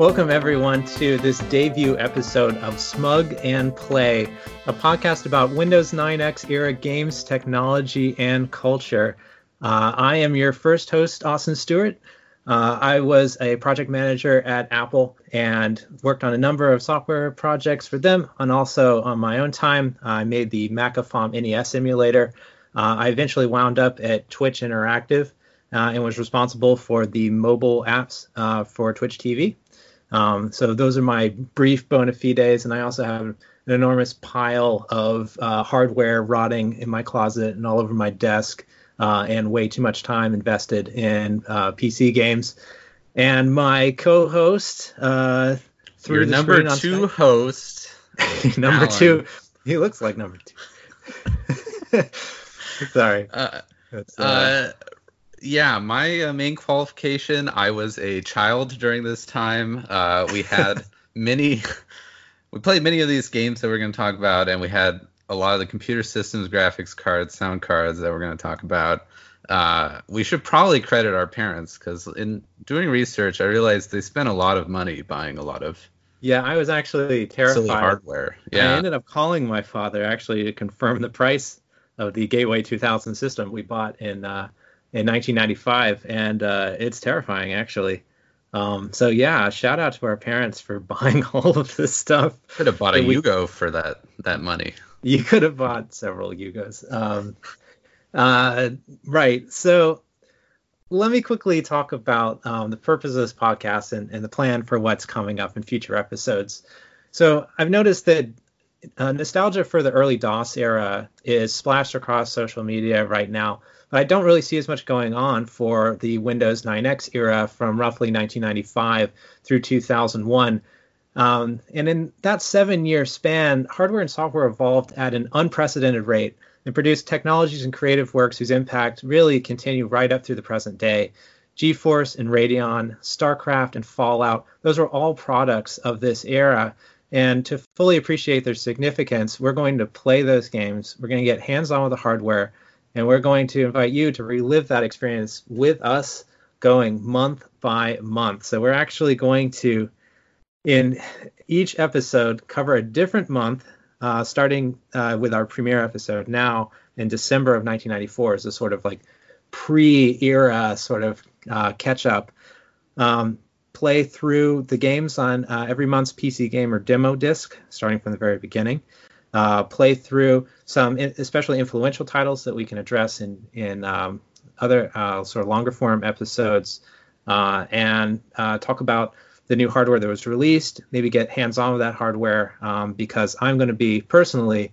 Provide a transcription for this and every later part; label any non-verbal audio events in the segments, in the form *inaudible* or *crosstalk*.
Welcome, everyone, to this debut episode of Smug and Play, a podcast about Windows 9X era games, technology, and culture. Uh, I am your first host, Austin Stewart. Uh, I was a project manager at Apple and worked on a number of software projects for them, and also on my own time, I made the Macifom NES emulator. Uh, I eventually wound up at Twitch Interactive uh, and was responsible for the mobile apps uh, for Twitch TV. Um, so those are my brief bona fides, and I also have an enormous pile of uh, hardware rotting in my closet and all over my desk, uh, and way too much time invested in uh, PC games. And my co-host, uh, through your number two host, *laughs* number Alan. two, he looks like number two. *laughs* Sorry. Uh, uh, yeah, my uh, main qualification, I was a child during this time. Uh, we had *laughs* many, we played many of these games that we're going to talk about, and we had a lot of the computer systems, graphics cards, sound cards that we're going to talk about. Uh, we should probably credit our parents because in doing research, I realized they spent a lot of money buying a lot of. Yeah, I was actually terrified. Silly hardware. Yeah. I ended up calling my father actually to confirm the price of the Gateway 2000 system we bought in uh, in 1995, and uh, it's terrifying actually. Um, so yeah, shout out to our parents for *laughs* buying all of this stuff. Could have bought a we, Yugo for that that money. You could have bought several Yugos. Um, uh, right. So let me quickly talk about um, the purpose of this podcast and, and, the plan for what's coming up in future episodes. So I've noticed that uh, nostalgia for the early DOS era is splashed across social media right now but I don't really see as much going on for the Windows 9X era from roughly 1995 through 2001. Um, and in that seven year span, hardware and software evolved at an unprecedented rate and produced technologies and creative works whose impact really continue right up through the present day. GeForce and Radeon, StarCraft and Fallout, those were all products of this era. And to fully appreciate their significance, we're going to play those games. We're going to get hands on with the hardware and we're going to invite you to relive that experience with us going month by month. So we're actually going to, in each episode, cover a different month, uh, starting uh, with our premiere episode now in December of 1994 as a sort of like pre-era sort of uh, catch up. Um, play through the games on uh, every month's PC Gamer demo disc, starting from the very beginning uh, play through some especially influential titles that we can address in in um, other uh, sort of longer form episodes, uh, and uh, talk about the new hardware that was released. Maybe get hands on with that hardware um, because I'm going to be personally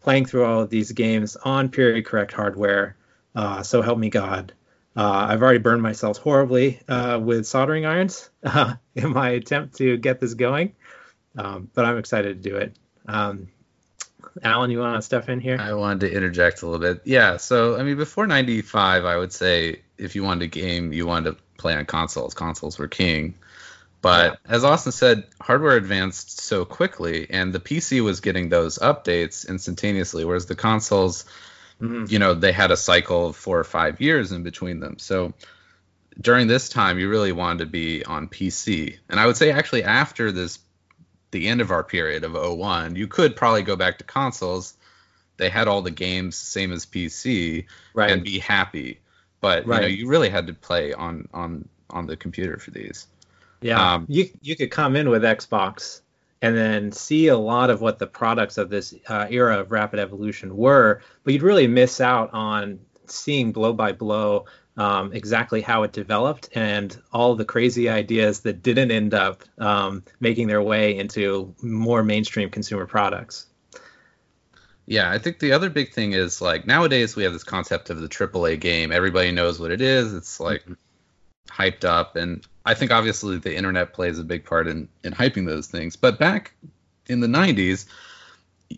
playing through all of these games on period correct hardware. Uh, so help me God. Uh, I've already burned myself horribly with soldering irons *laughs* in my attempt to get this going, um, but I'm excited to do it. Um, Alan, you want to step in here? I wanted to interject a little bit. Yeah, so I mean, before '95, I would say if you wanted a game, you wanted to play on consoles. Consoles were king. But yeah. as Austin said, hardware advanced so quickly, and the PC was getting those updates instantaneously, whereas the consoles, mm-hmm. you know, they had a cycle of four or five years in between them. So during this time, you really wanted to be on PC. And I would say actually after this the end of our period of 01, you could probably go back to consoles. They had all the games same as PC right. and be happy. But right. you know, you really had to play on on on the computer for these. Yeah, um, you you could come in with Xbox and then see a lot of what the products of this uh, era of rapid evolution were, but you'd really miss out on seeing blow by blow um, exactly how it developed and all the crazy ideas that didn't end up um, making their way into more mainstream consumer products. Yeah, I think the other big thing is like nowadays we have this concept of the AAA game. Everybody knows what it is. It's like mm-hmm. hyped up, and I think obviously the internet plays a big part in in hyping those things. But back in the '90s,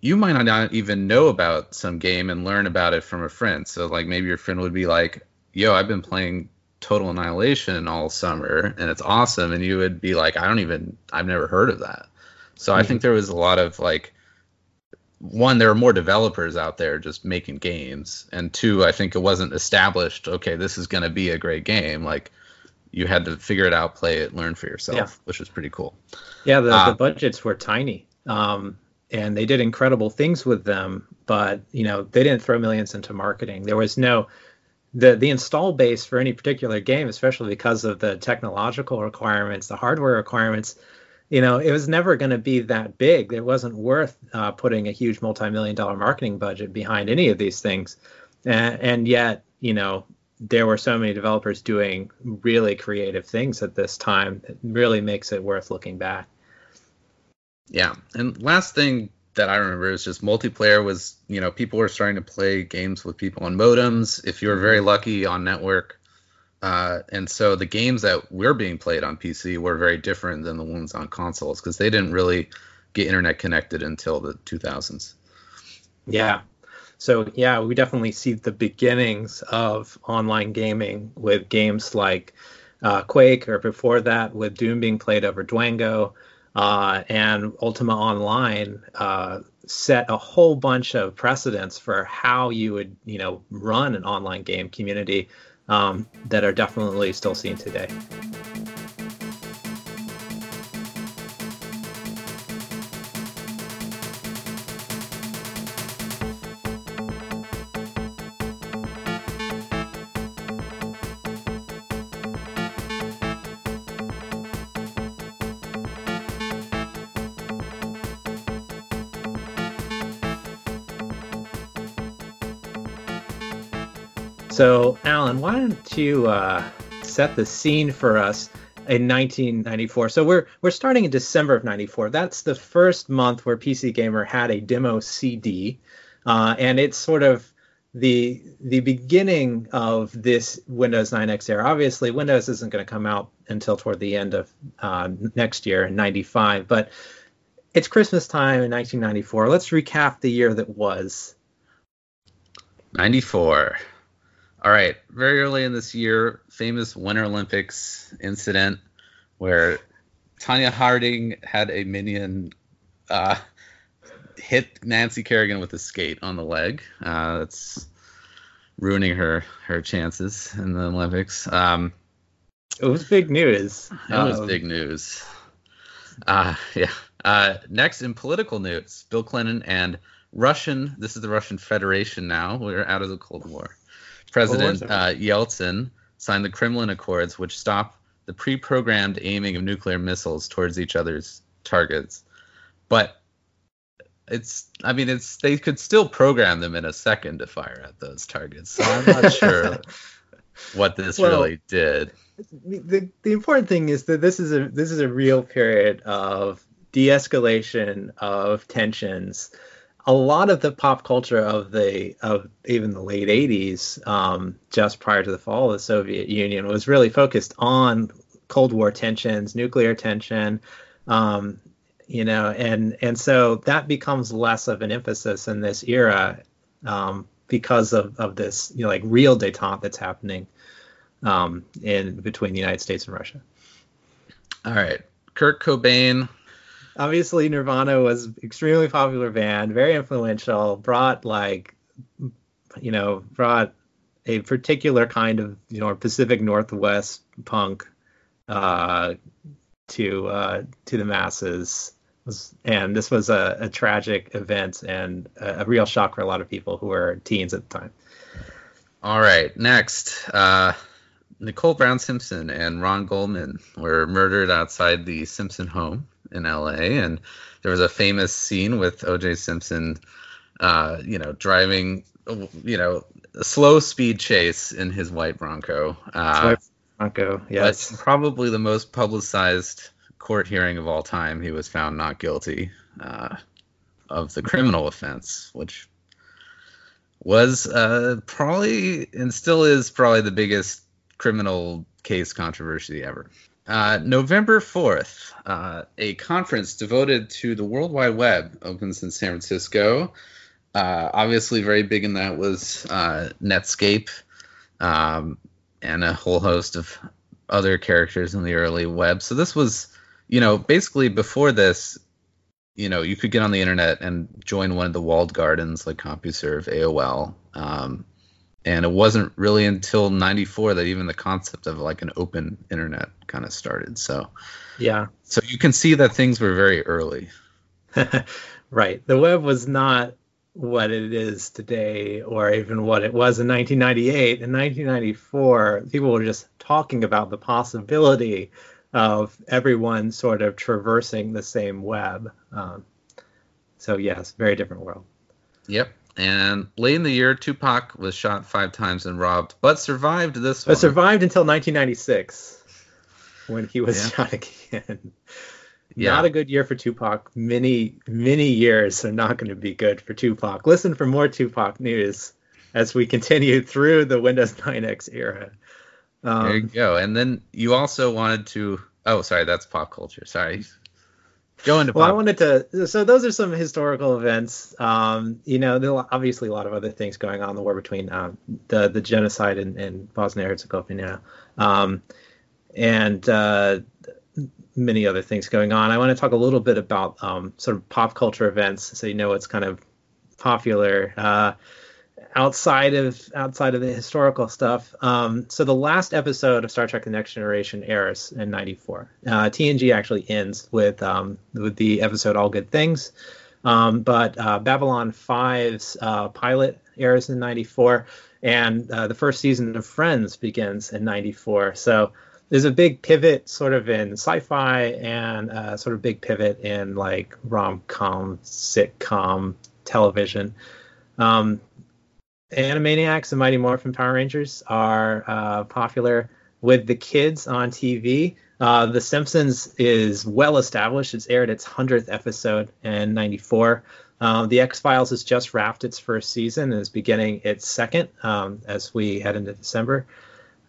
you might not even know about some game and learn about it from a friend. So like maybe your friend would be like, yo, I've been playing Total Annihilation all summer and it's awesome. And you would be like, I don't even, I've never heard of that. So mm-hmm. I think there was a lot of like, one, there are more developers out there just making games. And two, I think it wasn't established, okay, this is going to be a great game. Like, you had to figure it out, play it, learn for yourself, Yeah. which was pretty cool. Yeah, the, Uh, the budgets were tiny, um, and they did incredible things with them. But you know, they didn't throw millions into marketing. There was no the the install base for any particular game, especially because of the technological requirements, the hardware requirements. You know, it was never going to be that big. It wasn't worth uh, putting a huge multi-million dollar marketing budget behind any of these things, and, and yet, you know, there were so many developers doing really creative things at this time. It really makes it worth looking back. Yeah, and last thing that I remember is just multiplayer was, you know, people were starting to play games with people on modems. If you were very lucky on network, uh, and so the games that were being played on PC were very different than the ones on consoles because they didn't really get internet connected until the 2000s. Yeah. So yeah, we definitely see the beginnings of online gaming with games like uh, Quake, or before that with Doom being played over Dwango, uh, and Ultima Online uh, set a whole bunch of precedents for how you would, you know, run an online game community um, that are definitely still seen today. Alan, why don't you uh, set the scene for us in 1994? So we're we're starting in December of '94. That's the first month where PC Gamer had a demo CD, uh, and it's sort of the the beginning of this Windows 9X era. Obviously, Windows isn't going to come out until toward the end of uh, next year in '95, but it's Christmas time in 1994. Let's recap the year that was. 94. All right, very early in this year, famous Winter Olympics incident where Tonya Harding had a minion uh, hit Nancy Kerrigan with a skate on the leg. Uh, that's ruining her her chances in the Olympics. Um, It was big news. It was Um, big news. Uh, yeah. Uh, next in political news, Bill Clinton and Russian. This is the Russian Federation now. We're out of the Cold War. President uh, Yeltsin signed the Kremlin Accords, which stop the pre-programmed aiming of nuclear missiles towards each other's targets. But it's, I mean, it's they could still program them in a second to fire at those targets. So I'm not *laughs* sure what this Well, really did. the, the important thing is that this is a this is a real period of de-escalation of tensions a lot of the pop culture of the of even the late 80s um, just prior to the fall of the soviet union was really focused on cold war tensions nuclear tension um, you know and and so that becomes less of an emphasis in this era um, because of, of this you know like real detente that's happening um, in between the United States and Russia. All right. Kurt Cobain Obviously, Nirvana was extremely popular band, very influential, brought like you know brought a particular kind of you know Pacific Northwest punk uh, to uh, to the masses. And this was a, a tragic event and a, a real shock for a lot of people who were teens at the time. All right, next, uh, Nicole Brown Simpson and Ron Goldman were murdered outside the Simpson home in L.A. And there was a famous scene with O.J. Simpson, uh, you know, driving, you know, a slow speed chase in his white Bronco. Uh, Bronco, yes. probably the most publicized court hearing of all time. He was found not guilty uh, of the criminal offense, which was uh, probably and still is probably the biggest criminal case controversy ever. Uh, November 4th, uh, a conference devoted to the World Wide Web opens in San Francisco. Uh, obviously, very big in that was uh, Netscape um, and a whole host of other characters in the early web. So this was, you know, basically before this, you know, you could get on the internet and join one of the walled gardens like CompuServe, AOL, um, and it wasn't really until 94 that even the concept of like an open internet kind of started. So yeah. so you can see that things were very early. *laughs* Right. The web was not what it is today or even what it was in 1998 in 1994 people were just talking about the possibility of everyone sort of traversing the same web. Um, so yes very different world. Yep and late in the year, Tupac was shot five times and robbed, but survived this one. but one. survived until 1996 when he was Yeah. shot again. Yeah. Not a good year for Tupac. Many, many years are not going to be good for Tupac. Listen for more Tupac news as we continue through the Windows 9X era. There you Um, go. And then you also wanted to. Oh, sorry, that's pop culture. Sorry. Go into well, I wanted to. So those are some historical events. Um, you know, there are obviously a lot of other things going on. The war between um, the the genocide in, in Bosnia Herzegovina, um, and uh, many other things going on. I want to talk a little bit about um, sort of pop culture events, so you know what's kind of popular. Uh, outside of outside of the historical stuff. Um, so the last episode of Star Trek: The Next Generation airs in '94. Uh, TNG actually ends with um, with the episode All Good Things, um, but uh, Babylon 5's uh, pilot airs in '94, and uh, the first season of Friends begins in '94. So there's a big pivot sort of in sci-fi and uh, sort of big pivot in like rom-com sitcom television um, Animaniacs and Mighty Morphin Power Rangers are uh, popular with the kids on TV. Uh, the Simpsons is well established. It's aired its 100th episode in 94. Um, the X Files has just wrapped its first season and is beginning its second um, as we head into December.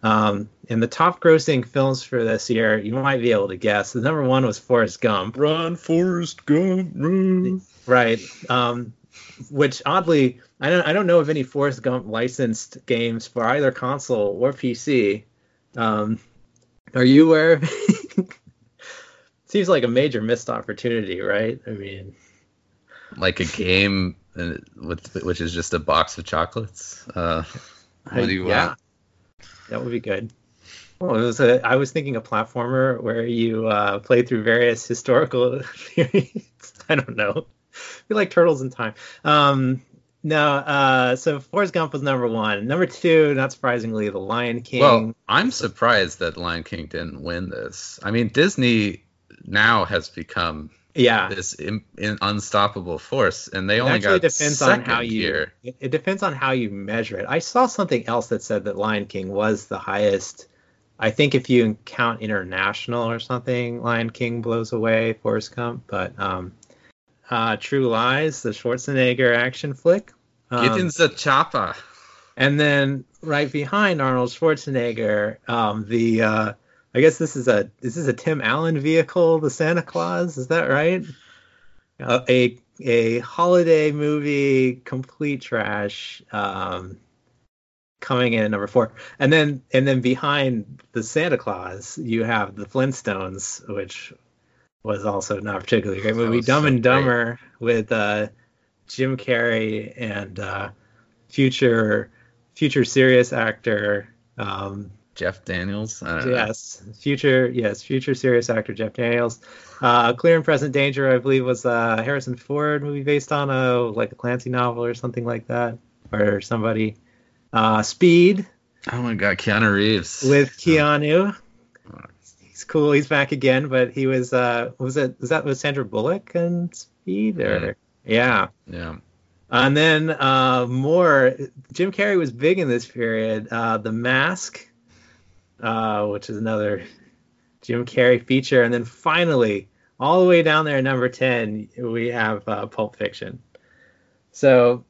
Um, and the top grossing films for this year, you might be able to guess. The number one was Forrest Gump. Run, Forrest Gump, run. Right. Um, which oddly, I don't I don't know of any Forrest Gump licensed games for either console or PC. Um, are you aware of? *laughs* Seems like a major missed opportunity, right? I mean, Like a game uh, with which is just a box of chocolates. Uh, what do you yeah, want? that would be good. Well, it was a, I was thinking a platformer where you uh, play through various historical *laughs* theories. I don't know. We like Turtles in Time. Um, no, uh, so Forrest Gump was number one. Number two, not surprisingly, The Lion King. Well, I'm surprised that Lion King didn't win this. I mean, Disney now has become yeah, this in, in unstoppable force, and they it only got depends on second how you. here. It, it depends on how you measure it. I saw something else that said that Lion King was the highest. I think if you count international or something, Lion King blows away Forrest Gump. But um, uh, True Lies, the Schwarzenegger action flick. Um, Get in the chopper. And then right behind Arnold Schwarzenegger, um, the uh, I guess this is a this is a Tim Allen vehicle, the Santa Claus. Is that right? Uh, a a holiday movie, complete trash. Um, coming in at number four, and then and then behind the Santa Claus, you have the Flintstones, which was also not a particularly great movie. Dumb so and great. Dumber with uh, Jim Carrey and uh, future future serious actor um, Jeff Daniels. Don't know. yes future yes future serious actor jeff daniels uh, clear and present danger i believe was a harrison ford movie based on a like a clancy novel or something like that or somebody uh, speed Oh my God, Keanu Reeves. with keanu he's cool he's back again but he was uh was it was that was sandra bullock and speed or yeah yeah. And then uh, more, Jim Carrey was big in this period. Uh, the Mask, uh, which is another Jim Carrey feature. And then finally, all the way down there, number 10, we have uh, Pulp Fiction. So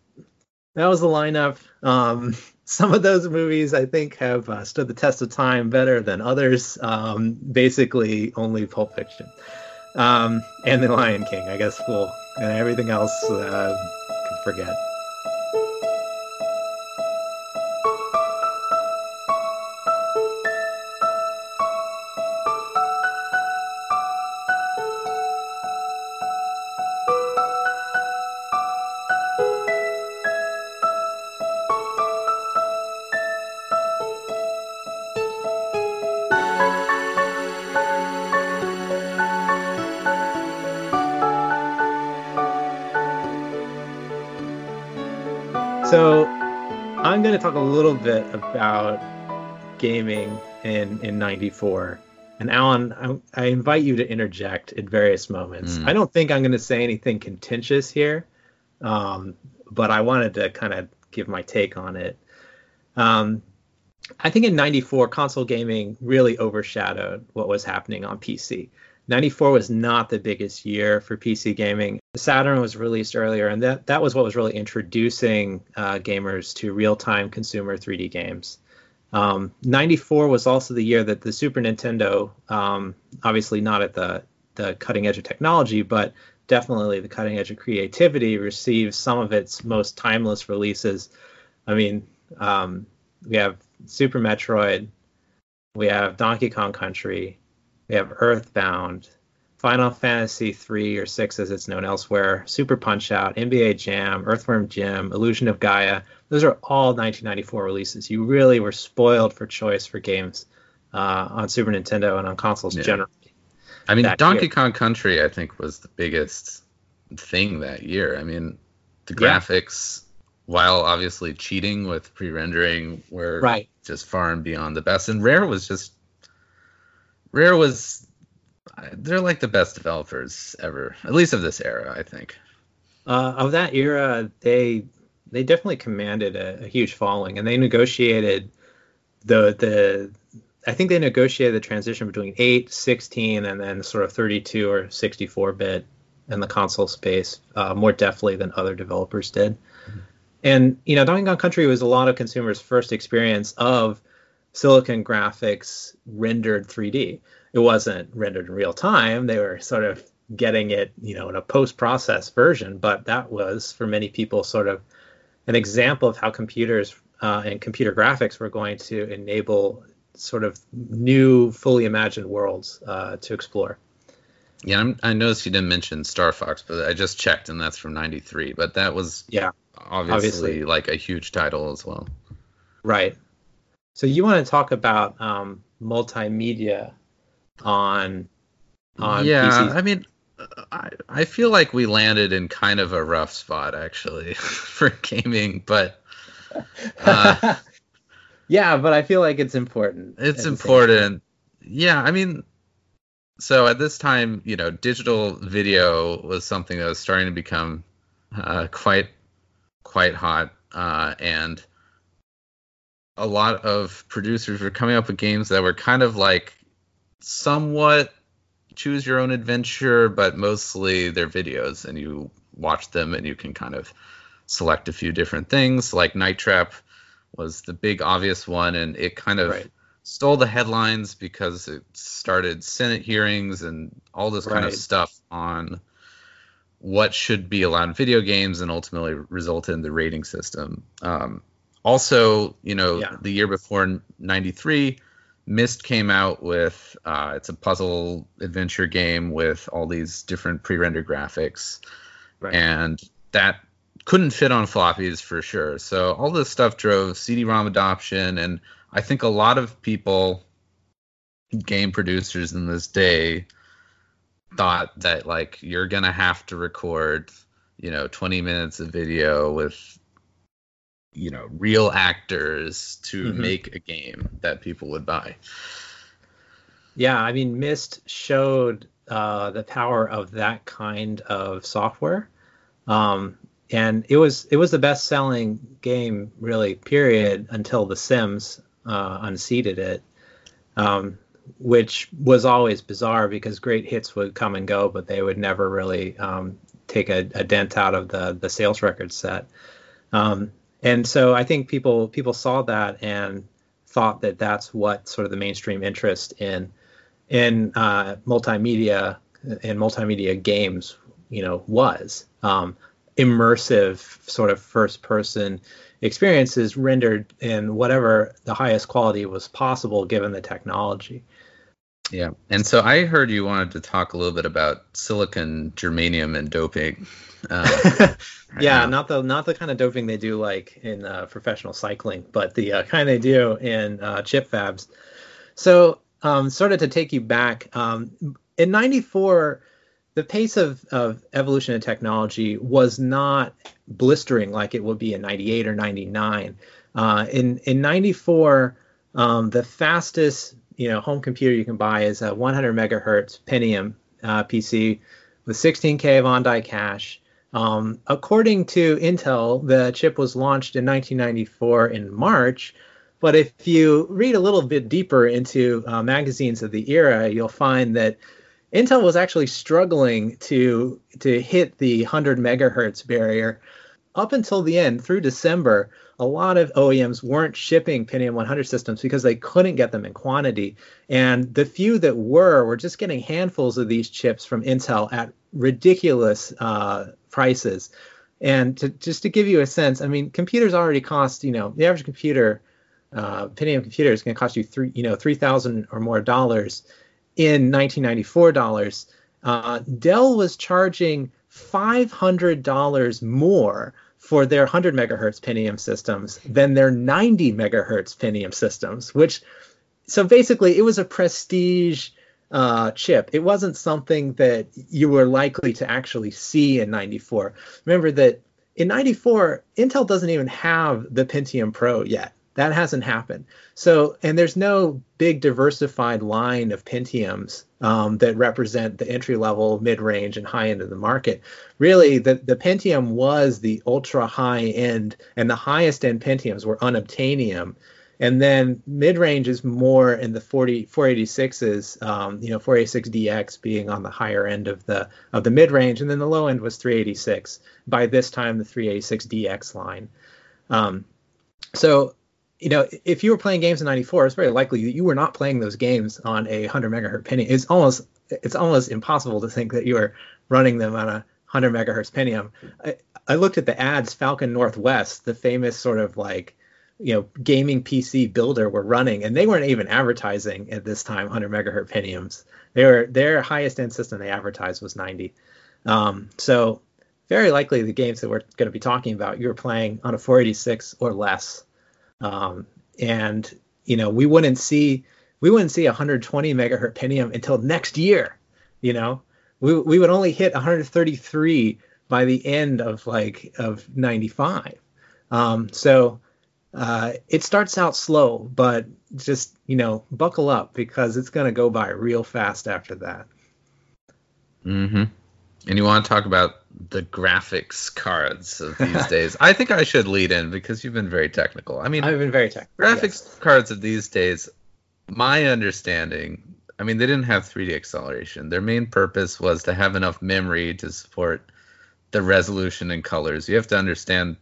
that was the lineup. Um, some of those movies, I think, have uh, stood the test of time better than others. Um, basically, only Pulp Fiction. Um, and The Lion King, I guess we'll, and everything else uh, can forget. About gaming in in '94. And Alan, I, I, invite you to interject at various moments. Mm. I don't think I'm going to say anything contentious here, um, but I wanted to kind of give my take on it. Um, I think in '94, console gaming really overshadowed what was happening on PC. 94 was not the biggest year for PC gaming. Saturn was released earlier, and that, that was what was really introducing uh, gamers to real time consumer 3D games. Um, 94 was also the year that the Super Nintendo, um, obviously not at the, the cutting edge of technology, but definitely the cutting edge of creativity, received some of its most timeless releases. I mean, um, we have Super Metroid, we have Donkey Kong Country, we have Earthbound, Final Fantasy 3 or 6 as it's known elsewhere, Super Punch Out, NBA Jam, Earthworm Jim, Illusion of Gaia. Those are all 1994 releases. You really were spoiled for choice for games uh, on Super Nintendo and on consoles yeah. generally. I mean, Donkey year. Kong Country, I think, was the biggest thing that year. I mean, the graphics, yeah. while obviously cheating with pre-rendering, were right. just far and beyond the best. And Rare was just Rare was they're like the best developers ever, at least of this era, I think. Uh, of that era, they they definitely commanded a, a, huge following, and they negotiated the the I think they negotiated the transition between 8, 16, and then sort of 32 or 64 bit in the console space uh, more deftly than other developers did. Mm-hmm. And you know, Donkey Kong Country was a lot of consumers' first experience of silicon graphics rendered 3D it wasn't rendered in real time. They were sort of getting it, you know, in a post-process version. But that was for many people sort of an example of how computers uh, and computer graphics were going to enable sort of new, fully imagined worlds uh, to explore. Yeah, I'm, i noticed you didn't mention Star Fox, but I just checked, and that's from '93. But that was yeah, obviously, obviously, like a huge title as well. Right. So you want to talk about um, multimedia on on yeah PC. i mean I, I feel like we landed in kind of a rough spot actually *laughs* for gaming but uh, *laughs* yeah but i feel like it's important. It's important. yeah i mean so at this time you know digital video was something that was starting to become uh, quite quite hot uh, and a lot of producers were coming up with games that were kind of like somewhat choose your own adventure, but mostly they're videos and you watch them and you can kind of select a few different things. Like Night Trap was the big obvious one, and it kind of right. stole the headlines because it started Senate hearings and all this kind of stuff on what should be allowed in video games and ultimately resulted in the rating system. Um, also, you know, yeah. the year before 93, Myst came out with uh, it's a puzzle adventure game with all these different pre-rendered graphics, right. and that couldn't fit on floppies for sure. So all this stuff drove CD-ROM adoption, and I think a lot of people, game producers in this day, thought that like you're gonna have to record, you know, 20 minutes of video with you know real actors to mm-hmm. make a game that people would buy. Yeah, I mean, Myst showed uh, the power of that kind of software, um, and it was it was the best selling game really. Period until The Sims uh, unseated it. Um, which was always bizarre because great hits would come and go, but they would never really um, take a, a, dent out of the the sales record set. And so I think people people saw that and thought that that's what sort of the mainstream interest in in uh, multimedia and multimedia games, you know, was um, immersive sort of first person experiences rendered in whatever the highest quality was possible given the technology. Yeah, and so I heard you wanted to talk a little bit about silicon, germanium, and doping. Uh, *laughs* yeah, not the not the kind of doping they do like in uh, professional cycling, but the uh, kind they do in uh, chip fabs. So, um, sort of to take you back, um, in '94, the pace of, of evolution in technology was not blistering like it would be in 98 or 99. Uh, in in 94, um, the fastest you know home computer you can buy is a 100 megahertz Pentium uh, PC with 16K of on-die cache. Um, according to Intel, the chip was launched in 1994 in March. But if you read a little bit deeper into uh, magazines of the era, you'll find that Intel was actually struggling to to hit the 100 megahertz barrier up until the end through December. A lot of OEMs weren't shipping Pentium 100 systems because they couldn't get them in quantity, and the few that were were just getting handfuls of these chips from Intel at ridiculous uh, prices. And to, just to give you a sense, I mean, computers already cost, you know, the average computer, uh, Pentium computer is going to cost you three, you know, three thousand or more dollars in 1994 dollars. Uh, Dell was charging $500 more for their 100 megahertz Pentium systems than their 90 megahertz Pentium systems, which so basically it was a prestige uh, chip. It wasn't something that you were likely to actually see in 94. Remember that in 94, Intel doesn't even have the Pentium Pro yet. That hasn't happened. So, and there's no big diversified line of Pentiums um, that represent the entry level, mid range, and high end of the market. Really, the, the Pentium was the ultra high end, and the highest end Pentiums were unobtainium and then mid range is more in the 40 486s um, you know 486dx being on the higher end of the of the mid range and then the low end was 386 by this time the 386dx line um, so you know if you were playing games in 94 it's very likely that you were not playing those games on a 100 megahertz Pentium it's almost it's almost impossible to think that you are running them on a 100 megahertz Pentium I, I looked at the ads falcon northwest the famous sort of like you know gaming PC builder were running, and they weren't even advertising at this time 100 megahertz Pentiums. They were their highest end system they advertised was 90. Um, so very likely the games that we're going to be talking about you were playing on a 486 or less, um, and you know we wouldn't see we wouldn't see 120 megahertz Pentium until next year. You know we we would only hit 133 by the end of like of 95. Um, so uh, it starts out slow, but just you know, buckle up because it's going to go by real fast after that. Mm-hmm. And you want to talk about the graphics cards of these *laughs* days? I think I should lead in because you've been very technical. I mean, I've been very technical. Graphics yes. cards of these days, my understanding. I mean, they didn't have 3D acceleration. Their main purpose was to have enough memory to support the resolution and colors. You have to understand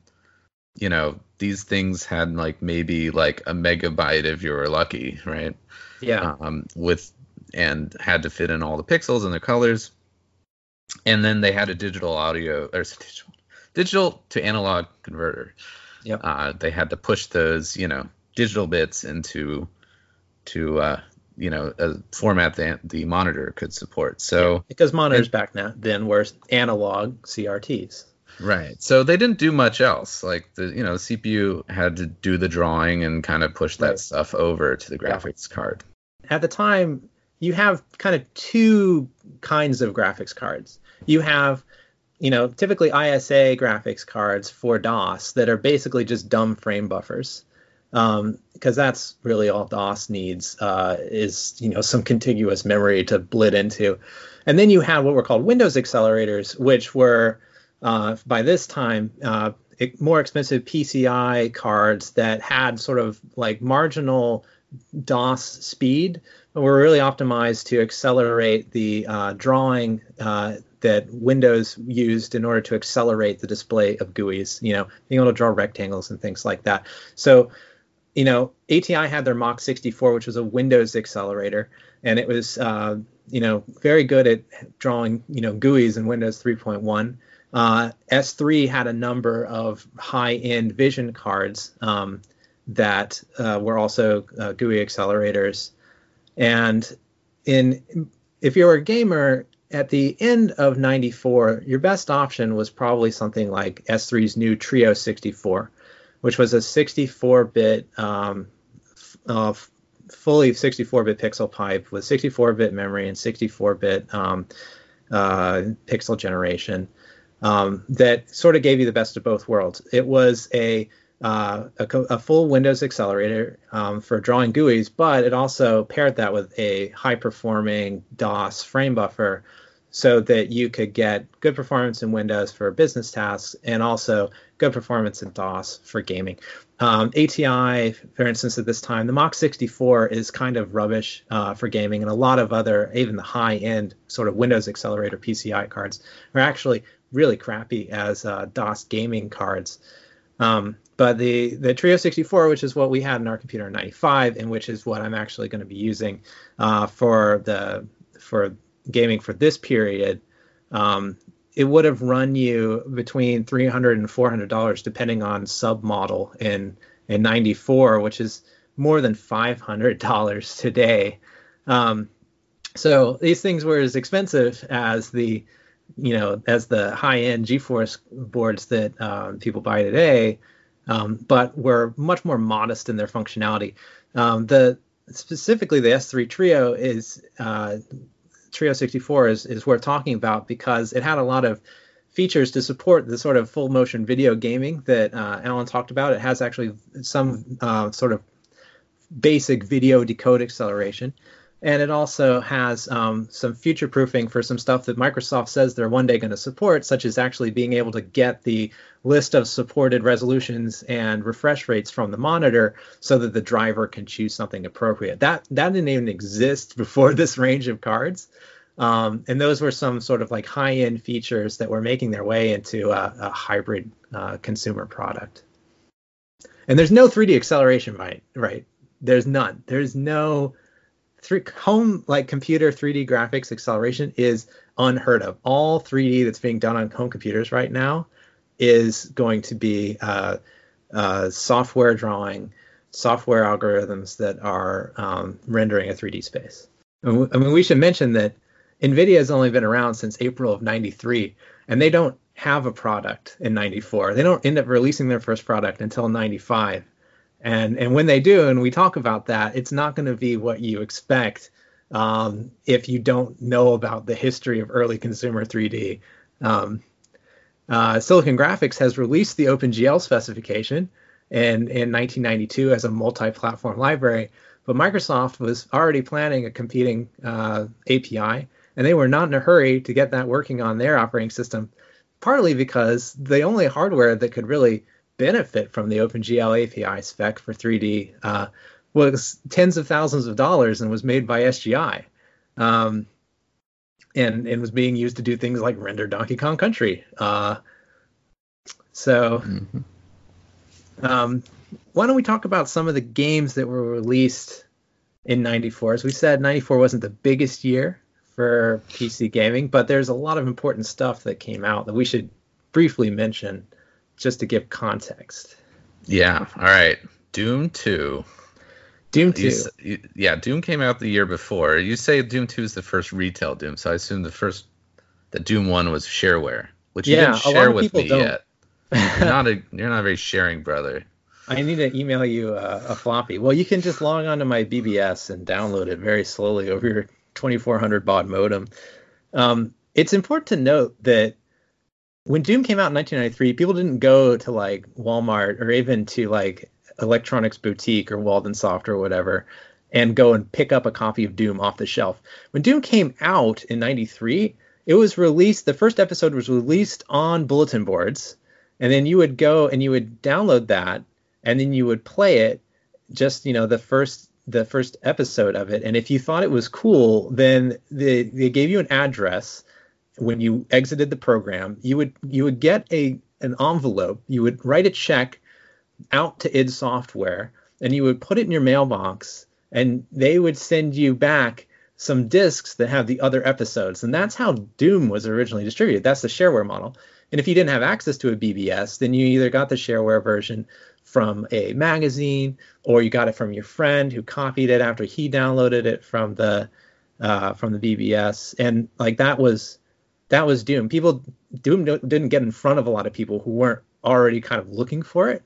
you know these things had like maybe like a megabyte if you were lucky right yeah um, with and had to fit in all the pixels and the colors and then they had a digital audio or digital, digital to analog converter yep. Uh, they had to push those you know digital bits into to uh, you know a format that the monitor could support so yeah, because monitors and, back now then were analog crts Right. So they didn't do much else. Like the you know CPU had to do the drawing and kind of push that right. stuff over to the graphics yeah. card. At the time, you have kind of two kinds of graphics cards. You have you know typically ISA graphics cards for DOS that are basically just dumb frame buffers. Because um, that's really all DOS needs uh, is you know some contiguous memory to blit into, and then you have what were called Windows accelerators, which were uh, by this time uh, more expensive PCI cards that had sort of like marginal DOS speed, but we're really optimized to accelerate the uh, drawing uh, that Windows used in order to accelerate the display of GUIs. You know, being able to draw rectangles and things like that. So, you know, ATI had their Mach 64, which was a Windows accelerator, and it was uh, you know very good at drawing you know GUIs in Windows 3.1. Uh, S3 had a number of high-end vision cards um, that uh, were also uh, GUI accelerators. And in if you were a gamer at the end of 94, your best option was probably something like S3's new Trio 64, which was a 64-bit um, uh, fully 64-bit pixel pipe with 64-bit memory and 64-bit um, uh, pixel generation um, that sort of gave you the best of both worlds. It was a uh, a, a, full Windows accelerator um, for drawing GUIs, but it also paired that with a high performing DOS frame buffer so that you could get good performance in Windows for business tasks and also good performance in DOS for gaming. Um, ATI, for instance, at this time, the Mach 64 is kind of rubbish uh, for gaming, and a lot of other, even the high end sort of Windows accelerator PCI cards, are actually really crappy as uh, DOS gaming cards. Um, but the the Trio 64, which is what we had in our computer in '95, and which is what I'm actually going to be using uh, for the for gaming for this period, um, it would have run you between 300 and 400 dollars, depending on sub model in in '94, which is more than 500 dollars today. Um, so these things were as expensive as the you know as the high end GeForce boards that um, people buy today um, but were much more modest in their functionality. Um, the specifically the S3 Trio is uh, Trio 64 is, is worth talking about because it had a lot of features to support the sort of full motion video gaming that uh, Alan talked about. It has actually some uh, sort of basic video decode acceleration and it also has um, some future proofing for some stuff that Microsoft says they're one day going to support, such as actually being able to get the list of supported resolutions and refresh rates from the monitor so that the driver can choose something appropriate. That that didn't even exist *laughs* before this range of cards. Um, and those were some sort of like high-end features that were making their way into a, a hybrid uh, consumer product. And there's no 3D acceleration, right? Right? There's none. There's no three, home like computer 3D graphics acceleration is unheard of. All 3D that's being done on home computers right now is going to be uh, uh, software drawing, software algorithms that are um, rendering a 3D space. I mean, we should mention that NVIDIA has only been around since April of 93, and they don't have a product in 94. They don't end up releasing their first product until 95 and and when they do and we talk about that it's not going to be what you expect um, if you don't know about the history of early consumer 3d um, uh, silicon graphics has released the opengl specification in, in 1992 as a multi-platform library but microsoft was already planning a competing uh, api and they were not in a hurry to get that working on their operating system partly because the only hardware that could really benefit from the OpenGL API spec for 3D uh, was tens of thousands of dollars and was made by SGI. Um, and, and was being used to do things like render Donkey Kong Country. Uh, so, mm-hmm. um, why don't we talk about some of the games that were released in 94? As we said, 94 wasn't the biggest year for PC gaming, but there's a lot of important stuff that came out that we should briefly mention just to give context. Yeah. All right. Doom 2. Doom 2. You, yeah, Doom came out the year before. You say Doom 2 is the first retail Doom, so I assume the first that Doom 1 was shareware, which you didn't share with me don't. yet. you're not a *laughs* you're not a very sharing brother. I need to email you a, a, floppy. Well, you can just log on to my BBS and download it very slowly over your 2400 baud modem. Um, it's important to note that when Doom came out in 1993, people didn't go to like Walmart or even to like Electronics Boutique or Walden Soft or whatever and go and pick up a copy of Doom off the shelf. When Doom came out in 93, it was released, the first episode was released on bulletin boards, and then you would go and you would download that, and then you would play it just, you know, the first the first episode of it. And if you thought it was cool, then they, they gave you an address when you exited the program, you would you would get a an envelope. You would write a check out to id Software, and you would put it in your mailbox, and they would send you back some discs that have the other episodes. And that's how Doom was originally distributed. That's the shareware model. And if you didn't have access to a BBS, then you either got the shareware version from a magazine or you got it from your friend who copied it after he downloaded it from the uh, from the BBS. And like that was that was Doom. People Doom didn't get in front of a lot of people who weren't already kind of looking for it.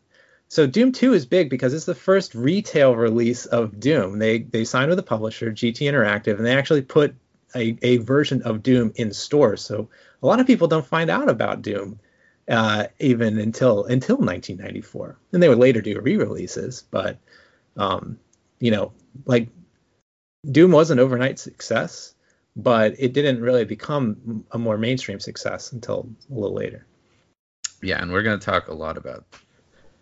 So Doom 2 is big because it's the first retail release of Doom. They they signed with a publisher, GT Interactive, and they actually put a, a version of Doom in stores. So a lot of people don't find out about Doom uh, even until until 1994, and they would later do re-releases. But um, you know, like Doom was an overnight success, but it didn't really become a more mainstream success until a little later. Yeah, and we're gonna talk a lot about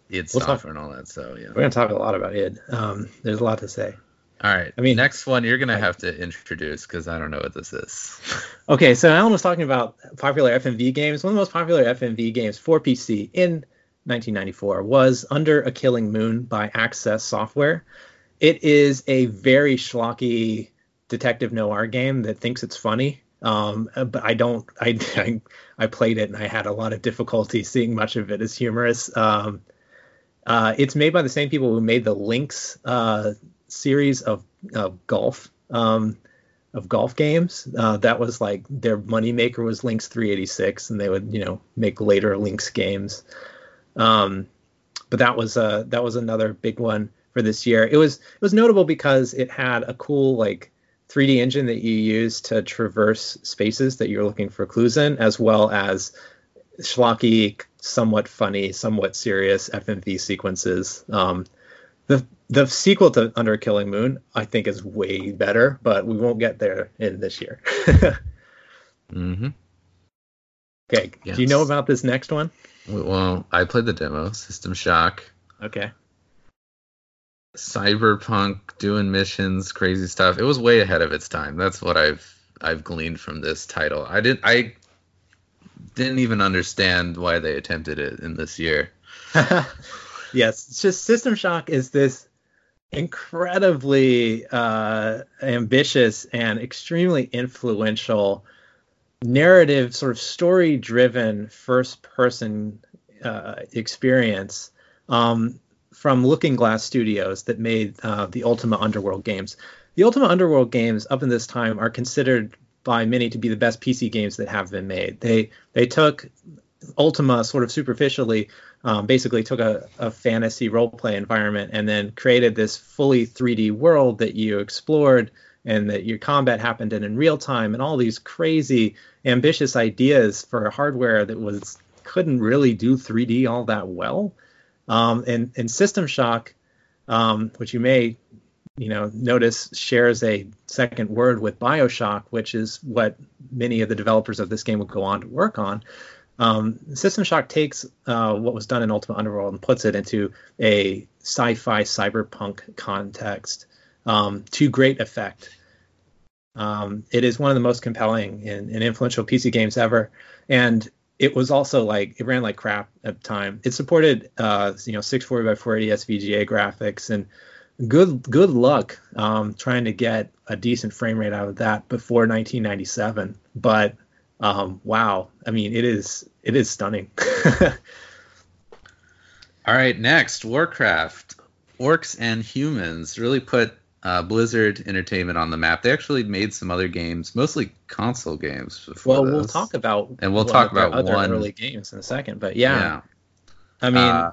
id we'll software talk, and all that. So yeah, we're gonna talk a lot about id. Um, there's a lot to say. All right. I mean, next one you're gonna have to introduce because I don't know what this is. *laughs* okay, so Alan was talking about popular FMV games. One of the most popular FMV games for PC in 1994 was Under a Killing Moon by Access Software. It is a very schlocky detective noir game that thinks it's funny. Um, but I don't. *laughs* I, I, I played it and I had a lot of difficulty seeing much of it as humorous. Um, uh, it's made by the same people who made the Links uh, series of, of golf um, of golf games. Uh, that was like their moneymaker was Links 386, and they would you know make later Links games. Um, but that was uh, that was another big one for this year. It was it was notable because it had a cool like 3D engine that you use to traverse spaces that you're looking for clues in, as well as schlocky, somewhat funny, somewhat serious FMV sequences. Um, the the sequel to Under a Killing Moon, I think, is way better, but we won't get there in this year. *laughs* mm-hmm. Okay. Yes. Do you know about this next one? Well, I played the demo, System Shock. Okay. Cyberpunk doing missions, crazy stuff. It was way ahead of its time. That's what I've I've gleaned from this title. I didn't I didn't even understand why they attempted it in this year. *laughs* yes, just System Shock is this incredibly uh, ambitious and extremely influential narrative, sort of story driven first person uh, experience um, from Looking Glass Studios that made uh, the Ultima Underworld games. The Ultima Underworld games up in this time are considered by many to be the best PC games that have been made. They they took Ultima sort of superficially um, basically took a, a fantasy role play environment and then created this fully 3D world that you explored and that your combat happened in in real time and all these crazy ambitious ideas for hardware that was couldn't really do 3D all that well. Um, and, and System Shock, um, which you may you know notice shares a second word with Bioshock, which is what many of the developers of this game would go on to work on. Um, System Shock takes uh, what was done in Ultima Underworld and puts it into a sci-fi cyberpunk context um, to great effect. Um, it is one of the most compelling and, and, influential PC games ever, and it was also like it ran like crap at the time. It supported uh, you know 640 by 480 SVGA graphics, and good good luck um, trying to get a decent frame rate out of that before 1997. But um, wow, I mean, it is it is stunning. *laughs* All right, next Warcraft, Orcs and Humans really put uh, Blizzard Entertainment on the map. They actually made some other games, mostly console games. well, this. we'll talk about and we'll talk about other one early games in a second. But yeah, yeah. I mean, uh,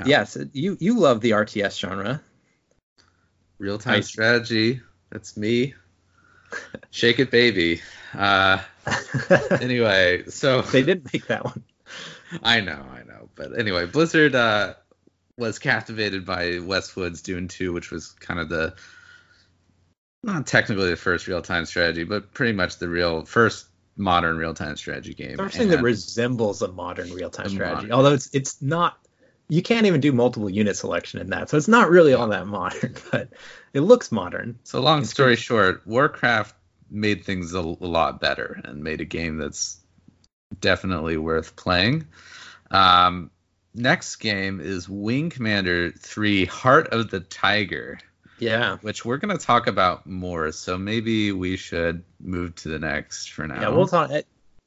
yeah. yes, you you love the RTS genre. Real time strategy. That's me. *laughs* Shake it, baby. Uh, *laughs* anyway, so *laughs* they didn't make that one. I know, I know, but anyway, Blizzard uh, was captivated by Westwood's Dune 2, which was kind of the not technically the first real time strategy, but pretty much the real first modern real time strategy game. First thing that resembles a modern real time strategy, modern. although it's it's not. You can't even do multiple unit selection in that, so it's not really all that modern, *laughs* but it looks modern. So long it's story short, Warcraft made things a, a lot better and made a game that's definitely worth playing. Um, next game is Wing Commander 3 Heart of the Tiger. Yeah. Which we're going to talk about more. So maybe we should move to the next for now. Yeah, we'll talk. Eh,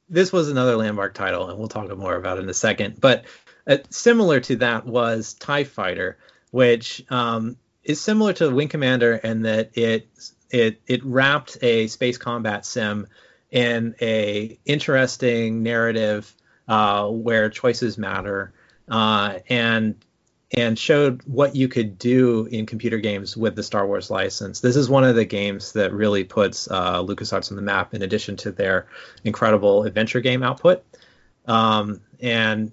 this was another landmark title, and we'll talk more about it in a second. But uh, similar to that was TIE Fighter, which um, is similar to Wing Commander in that it it it wrapped a space combat sim in a interesting narrative uh, where choices matter, uh, and and showed what you could do in computer games with the Star Wars license. This is one of the games that really puts uh, LucasArts on the map, in addition to their incredible adventure game output. Um, and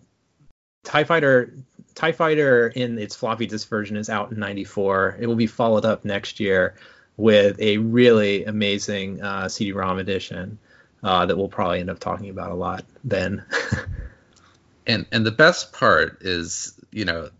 Tie Fighter, Tie Fighter in its floppy disk version is out in '94. It will be followed up next year with a really amazing uh, CD-ROM edition uh, that we'll probably end up talking about a lot then. *laughs* and and the best part is, you know,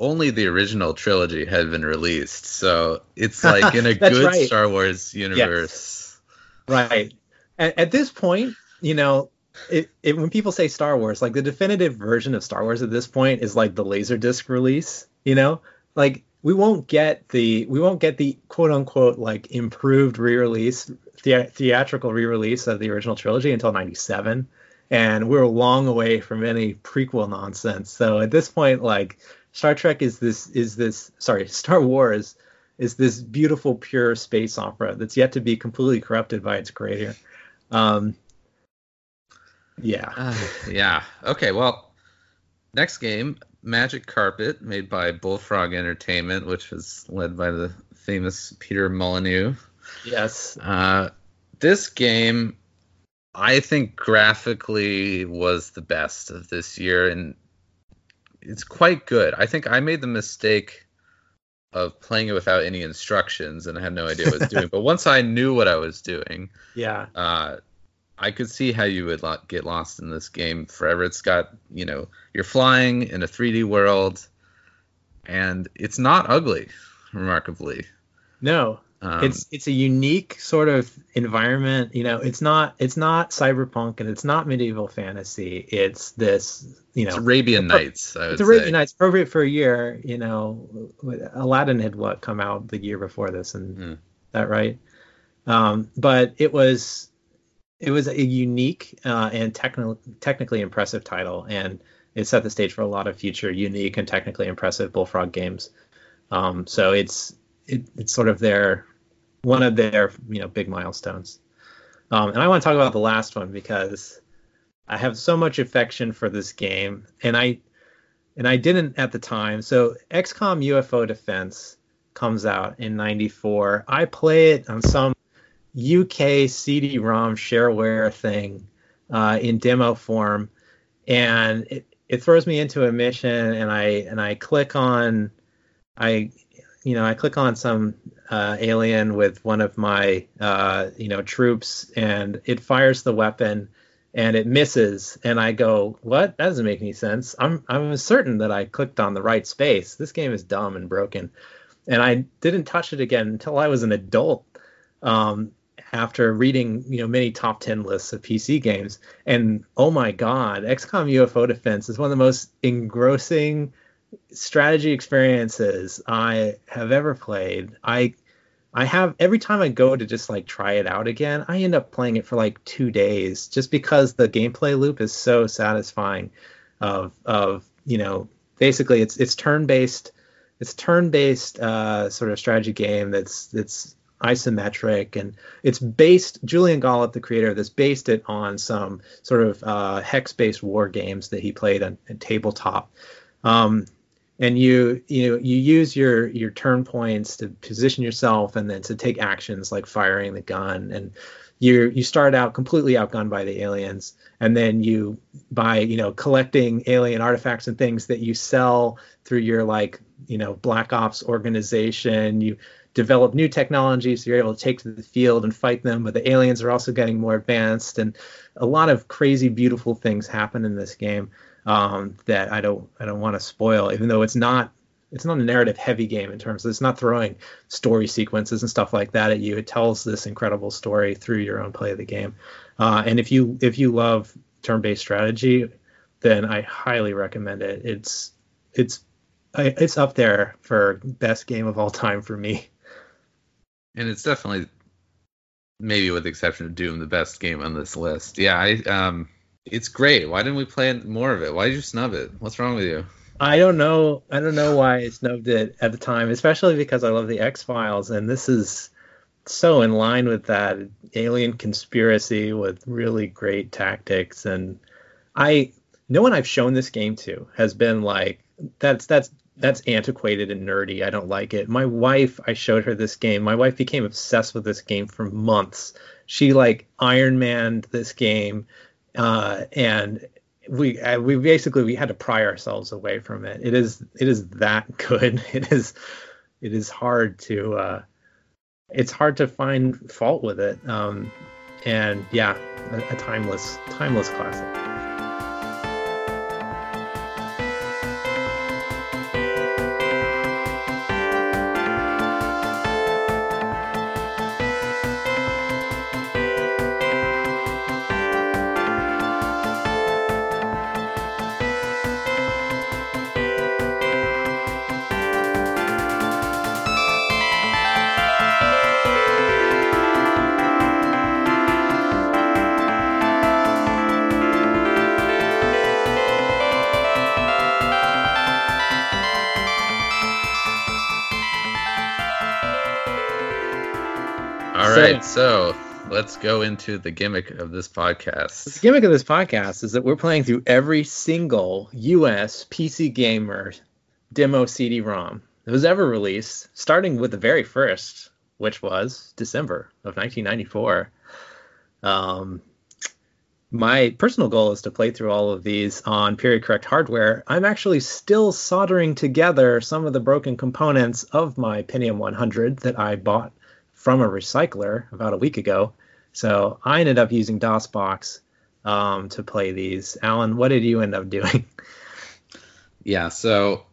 only the original trilogy had been released, so it's *laughs* like in a good right. Star Wars universe. Yes. Right. At, at, this point, you know, it, it, when people say Star Wars, like the definitive version of Star Wars at this point is like the Laserdisc release. You know, like we won't get the we won't get the quote unquote like improved re-release the, theatrical re-release of the original trilogy until 97 and we're a long away from any prequel nonsense so at this point like Star Trek is this is this sorry *laughs* Star Wars is this beautiful pure space opera that's yet to be completely corrupted by its creator. Um, yeah. Uh, yeah. Okay. Well, next game, Magic Carpet, made by Bullfrog Entertainment, which was led by the famous Peter Molyneux. Yes. Uh, this game, I think graphically was the best of this year, and it's quite good. I think I made the mistake of playing it without any instructions and I had no idea what I was doing. *laughs* but once I knew what I was doing, yeah, uh, I could see how you would lo- get lost in this game forever. It's got you know you're flying in a 3D world, and it's not ugly, remarkably. No, um, it's it's a unique sort of environment. You know, it's not it's not cyberpunk and it's not medieval fantasy. It's this you know it's Arabian Nights. it's Arabian say. Nights, appropriate for a year. You know, Aladdin had what come out the year before this, and mm. that right. Um, but it was it was a unique uh, and technically technically impressive title, and it set the stage for a lot of future unique and technically impressive Bullfrog games. Um, so it's it, it's sort of their one of their you know big milestones. Um, and I want to talk about the last one because I have so much affection for this game, and I and I didn't at the time. So XCOM UFO Defense comes out in '94. I play it on some UK CD-ROM shareware thing uh, in demo form, and it, it throws me into a mission, and I and I click on I you know I click on some uh, alien with one of my uh, you know troops, and it fires the weapon, and it misses, and I go, "What? That doesn't make any sense." I'm I'm certain that I clicked on the right space. This game is dumb and broken, and I didn't touch it again until I was an adult. Um, after reading you know many top 10 lists of PC games and oh my god XCOM UFO Defense is one of the most engrossing strategy experiences I have ever played. I I have every time I go to just like try it out again, I end up playing it for like two days just because the gameplay loop is so satisfying. Of of you know basically it's it's turn based it's turn based uh, sort of strategy game that's that's isometric and it's based Julian Gollop the creator that's based it on some sort of uh, hex based war games that he played on, on tabletop. Um, and you you know you use your your turn points to position yourself and then to take actions like firing the gun. And you you start out completely outgunned by the aliens. And then you by you know collecting alien artifacts and things that you sell through your like you know black ops organization you develop new technologies so you're able to take to the field and fight them. But the aliens are also getting more advanced. And a lot of crazy beautiful things happen in this game um, that I don't I don't want to spoil, even though it's not it's not a narrative heavy game in terms of it's not throwing story sequences and stuff like that at you. It tells this incredible story through your own play of the game. Uh, and if you if you love turn-based strategy, then I highly recommend it. It's it's it's up there for best game of all time for me. And it's definitely maybe with the exception of Doom the best game on this list. Yeah, I um it's great. Why didn't we play more of it? Why did you snub it? What's wrong with you? I don't know. I don't know why I snubbed it at the time, especially because I love the X Files, and this is so in line with that alien conspiracy with really great tactics. And I, no one I've shown this game to has been like, that's that's that's antiquated and nerdy. I don't like it. My wife, I showed her this game. My wife became obsessed with this game for months. She like Iron Man this game, uh, and we uh, we basically we had to pry ourselves away from it. It is it is that *laughs* good. It is it is hard to uh, it's hard to find fault with it. Um, and yeah, a, a timeless timeless classic. Right, so let's go into the gimmick of this podcast. The gimmick of this podcast is that we're playing through every single US PC Gamer demo CD-ROM that was ever released, starting with the very first, which was December of 1994. Um, my personal goal is to play through all of these on period correct hardware. I'm actually still soldering together some of the broken components of my Pentium 100 that I bought from a recycler about a week ago. So I ended up using DOSBox um, to play these. Alan, what did you end up doing? *laughs* Yeah, so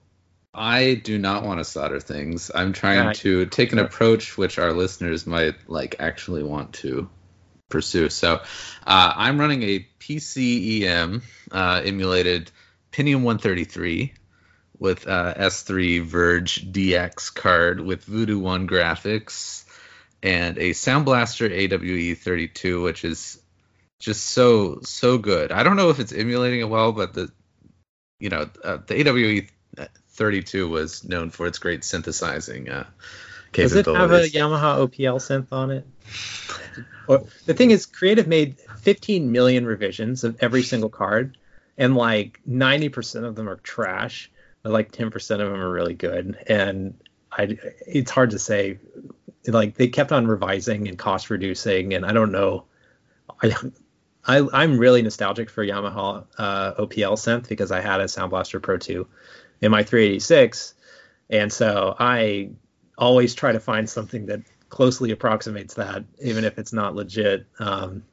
I do not want to solder things. I'm trying Right. to take an approach which our listeners might like actually want to pursue. So uh, I'm running a PCEM uh, emulated Pentium 133 with uh, S3 ViRGE DX card with Voodoo 1 graphics and a Sound Blaster AWE32, which is just so so good. I don't know if it's emulating it well, but the you know uh, the AWE 32 was known for its great synthesizing uh, Does it have a Yamaha OPL synth on it? Or, the thing is, Creative made 15 million revisions of every single card, and like 90% of them are trash, but like 10% of them are really good. And I, it's hard to say. Like they kept on revising and cost reducing, and I don't know. I, I I'm really nostalgic for Yamaha uh, OPL synth because I had a Sound Blaster Pro 2 in my 386, and so I always try to find something that closely approximates that, even if it's not legit. Um,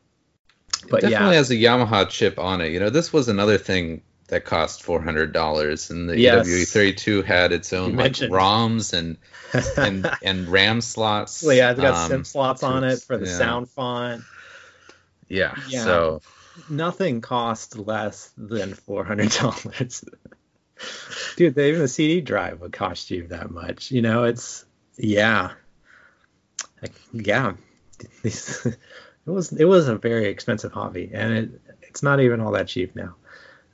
but yeah. It definitely yeah, has a Yamaha chip on it. You know, this was another thing that cost four hundred dollars, and the Yes. AWE32 had its own You like mentioned. ROMs and and *laughs* and RAM slots. well, yeah, it's got um, SIMM slots on it for the yeah. sound font. Yeah. Yeah. So Nothing cost less than four hundred dollars. *laughs* Dude, even the CD drive would cost you that much. You know, it's yeah, Like, yeah. *laughs* it was it was a very expensive hobby, and it it's not even all that cheap now.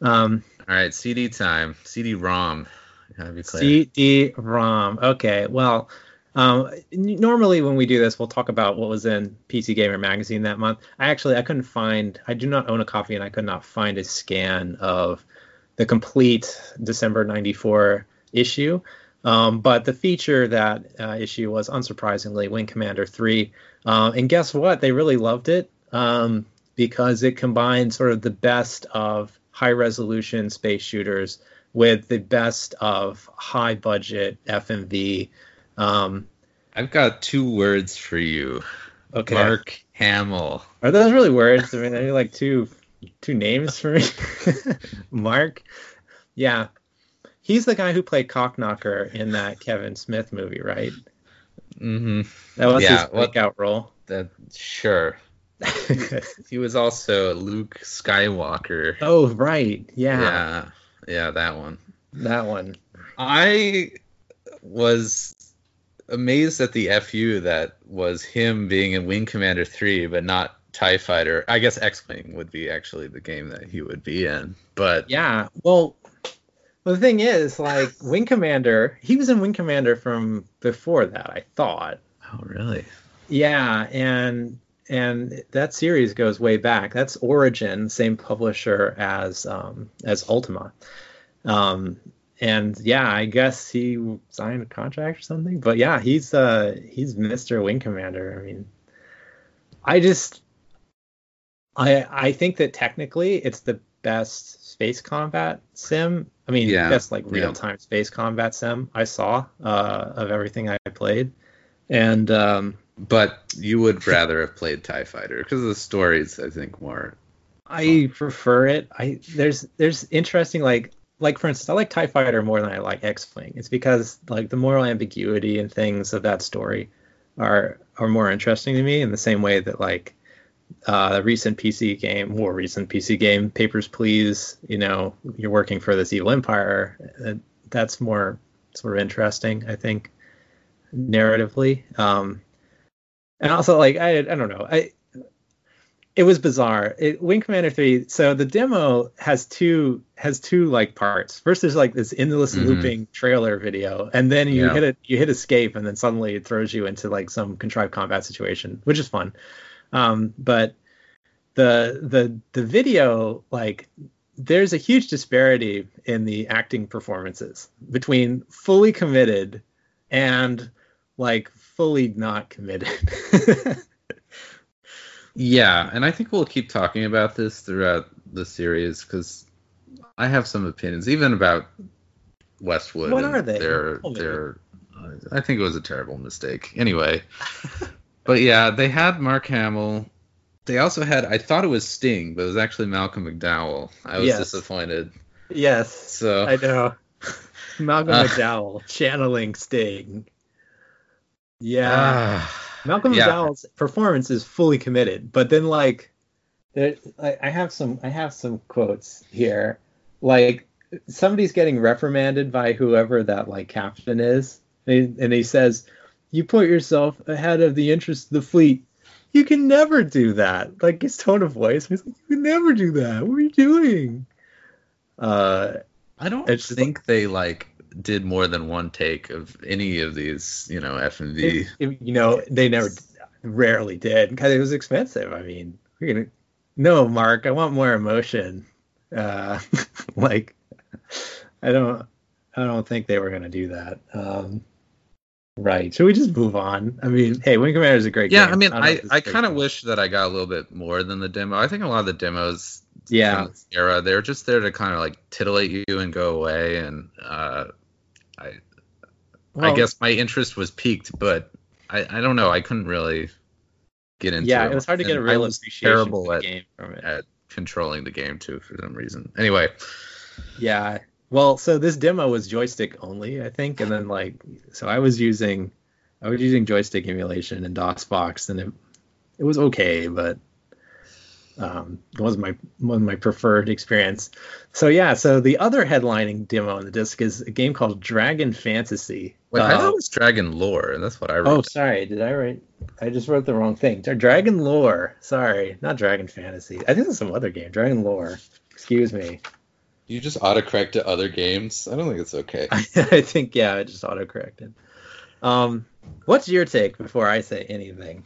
Um, all right, CD time. Gotta be clear. CD-ROM. Okay, well, um, normally when we do this, we'll talk about what was in PC Gamer magazine that month. I actually I couldn't find. I do not own a copy, and I could not find a scan of the complete December '94 issue. Um, but the feature that uh, issue was unsurprisingly Wing Commander 3. Um, and guess what? They really loved it um, because it combined sort of the best of high resolution space shooters with the best of high budget FMV. Um, I've got two words for you. okay. Mark Hamill. Are those really words? I mean, they're like two two names for me. *laughs* Mark. Yeah. He's the guy who played Cocknocker in that Kevin Smith movie, right? Mm-hmm. That was Yeah, his well- breakout role. That sure. *laughs* He was also Luke Skywalker. oh, right. Yeah, yeah, yeah, that one. That one. I was amazed at the FU that was him being in Wing Commander 3, but not TIE Fighter. I guess X Wing would be actually the game that he would be in. But Yeah. Well, well, the thing is, like Wing Commander, he was in Wing Commander from before that, I thought. oh, really? Yeah, and and that series goes way back. That's Origin, same publisher as um, as Ultima, um, and yeah, I guess he signed a contract or something. But yeah, he's uh he's Mr. Wing Commander. I mean, I just I I think that technically it's the best space combat sim. I mean, Yeah, best like real time space combat sim I saw uh, of everything I played, and um, But you would rather have played Tie Fighter because the story's, I think, more. I prefer it. I there's there's interesting like like for instance, I like Tie Fighter more than I like X Wing. It's because like the moral ambiguity and things of that story are are more interesting to me in the same way that like uh, the recent PC game, more recent PC game, Papers Please. You know, you're working for this evil empire. Uh, that's more sort of interesting, I think, narratively. Um, and also, like, I I don't know, I it was bizarre. It, Wing Commander Three. So the demo has two has two like parts. First, there's like this endless Mhm. looping trailer video, and then you Yeah. hit it, you hit escape, and then suddenly it throws you into like some contrived combat situation, which is fun. Um, but the the the video like there's a huge disparity in the acting performances between fully committed and like fully not committed. *laughs* Yeah, and I think we'll keep talking about this throughout the series because I have some opinions, even about Westwood. What are they? Their, their, I think it was a terrible mistake. Anyway, *laughs* but yeah, they had Mark Hamill. They also had, I thought it was Sting, but it was actually Malcolm McDowell. I was Yes. disappointed. yes, So I know. *laughs* Malcolm Uh. McDowell channeling Sting. Yeah. ah, Malcolm Yeah. McDowell's performance is fully committed, but then like, there, I, I have some I have some quotes here. Like somebody's getting reprimanded by whoever that like captain is, and he, and he says, "You put yourself ahead of the interest of the fleet. You can never do that." Like his tone of voice, he's like, "You can never do that. What are you doing?" Uh, I don't It's just think they like did more than one take of any of these, you know, F and V. you know, they never, rarely did because it was expensive. I mean, we're gonna, no, Mark, I want more emotion. Uh, *laughs* like, I don't, I don't think they were gonna do that. Um, right? Should we just move on? I mean, hey, Wing Commander is a great Yeah, game. I mean, don't I, I kind of wish that I got a little bit more than the demo. I think a lot of the demos Yeah. era, they're just there to kind of like titillate you and go away. And uh, I, I guess my interest was peaked, but I, I don't know. I couldn't really get into yeah, it. Yeah, it was hard to get a And I real was appreciation terrible for the at, game from it. at controlling the game too for some reason. Anyway, Yeah. Well, so this demo was joystick only, I think, and then like, so I was using, I was using joystick emulation in DOSBox, and it, it was okay, but um, it wasn't my wasn't my preferred experience. So yeah, so the other headlining demo on the disc is a game called Dragon Fantasy. wait, I Uh, thought it was Dragon Lore, and that's what I wrote. oh, sorry, did I write? I just wrote the wrong thing. Dra- Dragon Lore. Sorry, not Dragon Fantasy. I think it's some other game. Dragon Lore. Excuse me. You just autocorrect to other games. I don't think it's okay. *laughs* I think yeah, I just autocorrected. Um, what's your take before I say anything?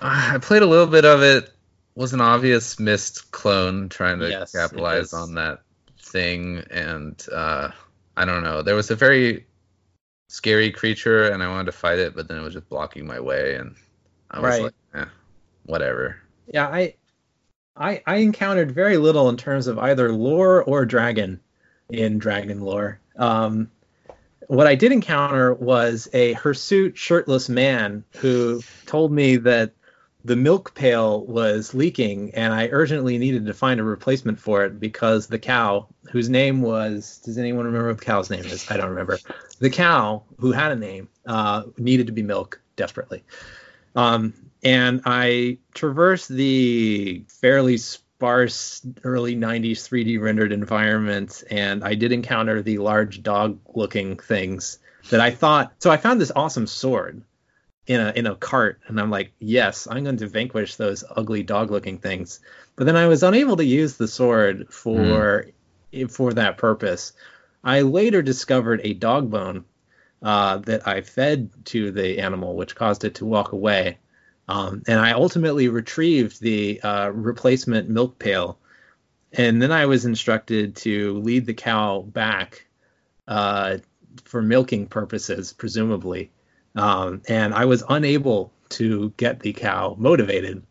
I played a little bit of it. Was an obvious Myst clone trying to Yes, capitalize on that thing, and uh, I don't know. There was a very scary creature, and I wanted to fight it, but then it was just blocking my way, and I was Right. like, eh, whatever. Yeah, I, I, I encountered very little in terms of either lore or dragon in Dragon Lore. Um, what I did encounter was a hirsute shirtless man who told me that the milk pail was leaking and I urgently needed to find a replacement for it because the cow, whose name was, does anyone remember what the cow's name is? I don't remember. The cow, who had a name, uh, needed to be milk desperately. Um, and I traversed the fairly sparse early 90s 3D rendered environment, and I did encounter the large dog looking things that I thought. So I found this awesome sword in a in a cart, and I'm like, yes, I'm going to vanquish those ugly dog looking things. But then I was unable to use the sword for for that purpose. I later discovered a dog bone uh, that I fed to the animal, which caused it to walk away. Um, and I ultimately retrieved the uh, replacement milk pail. And then I was instructed to lead the cow back uh, for milking purposes, presumably. Um, and I was unable to get the cow motivated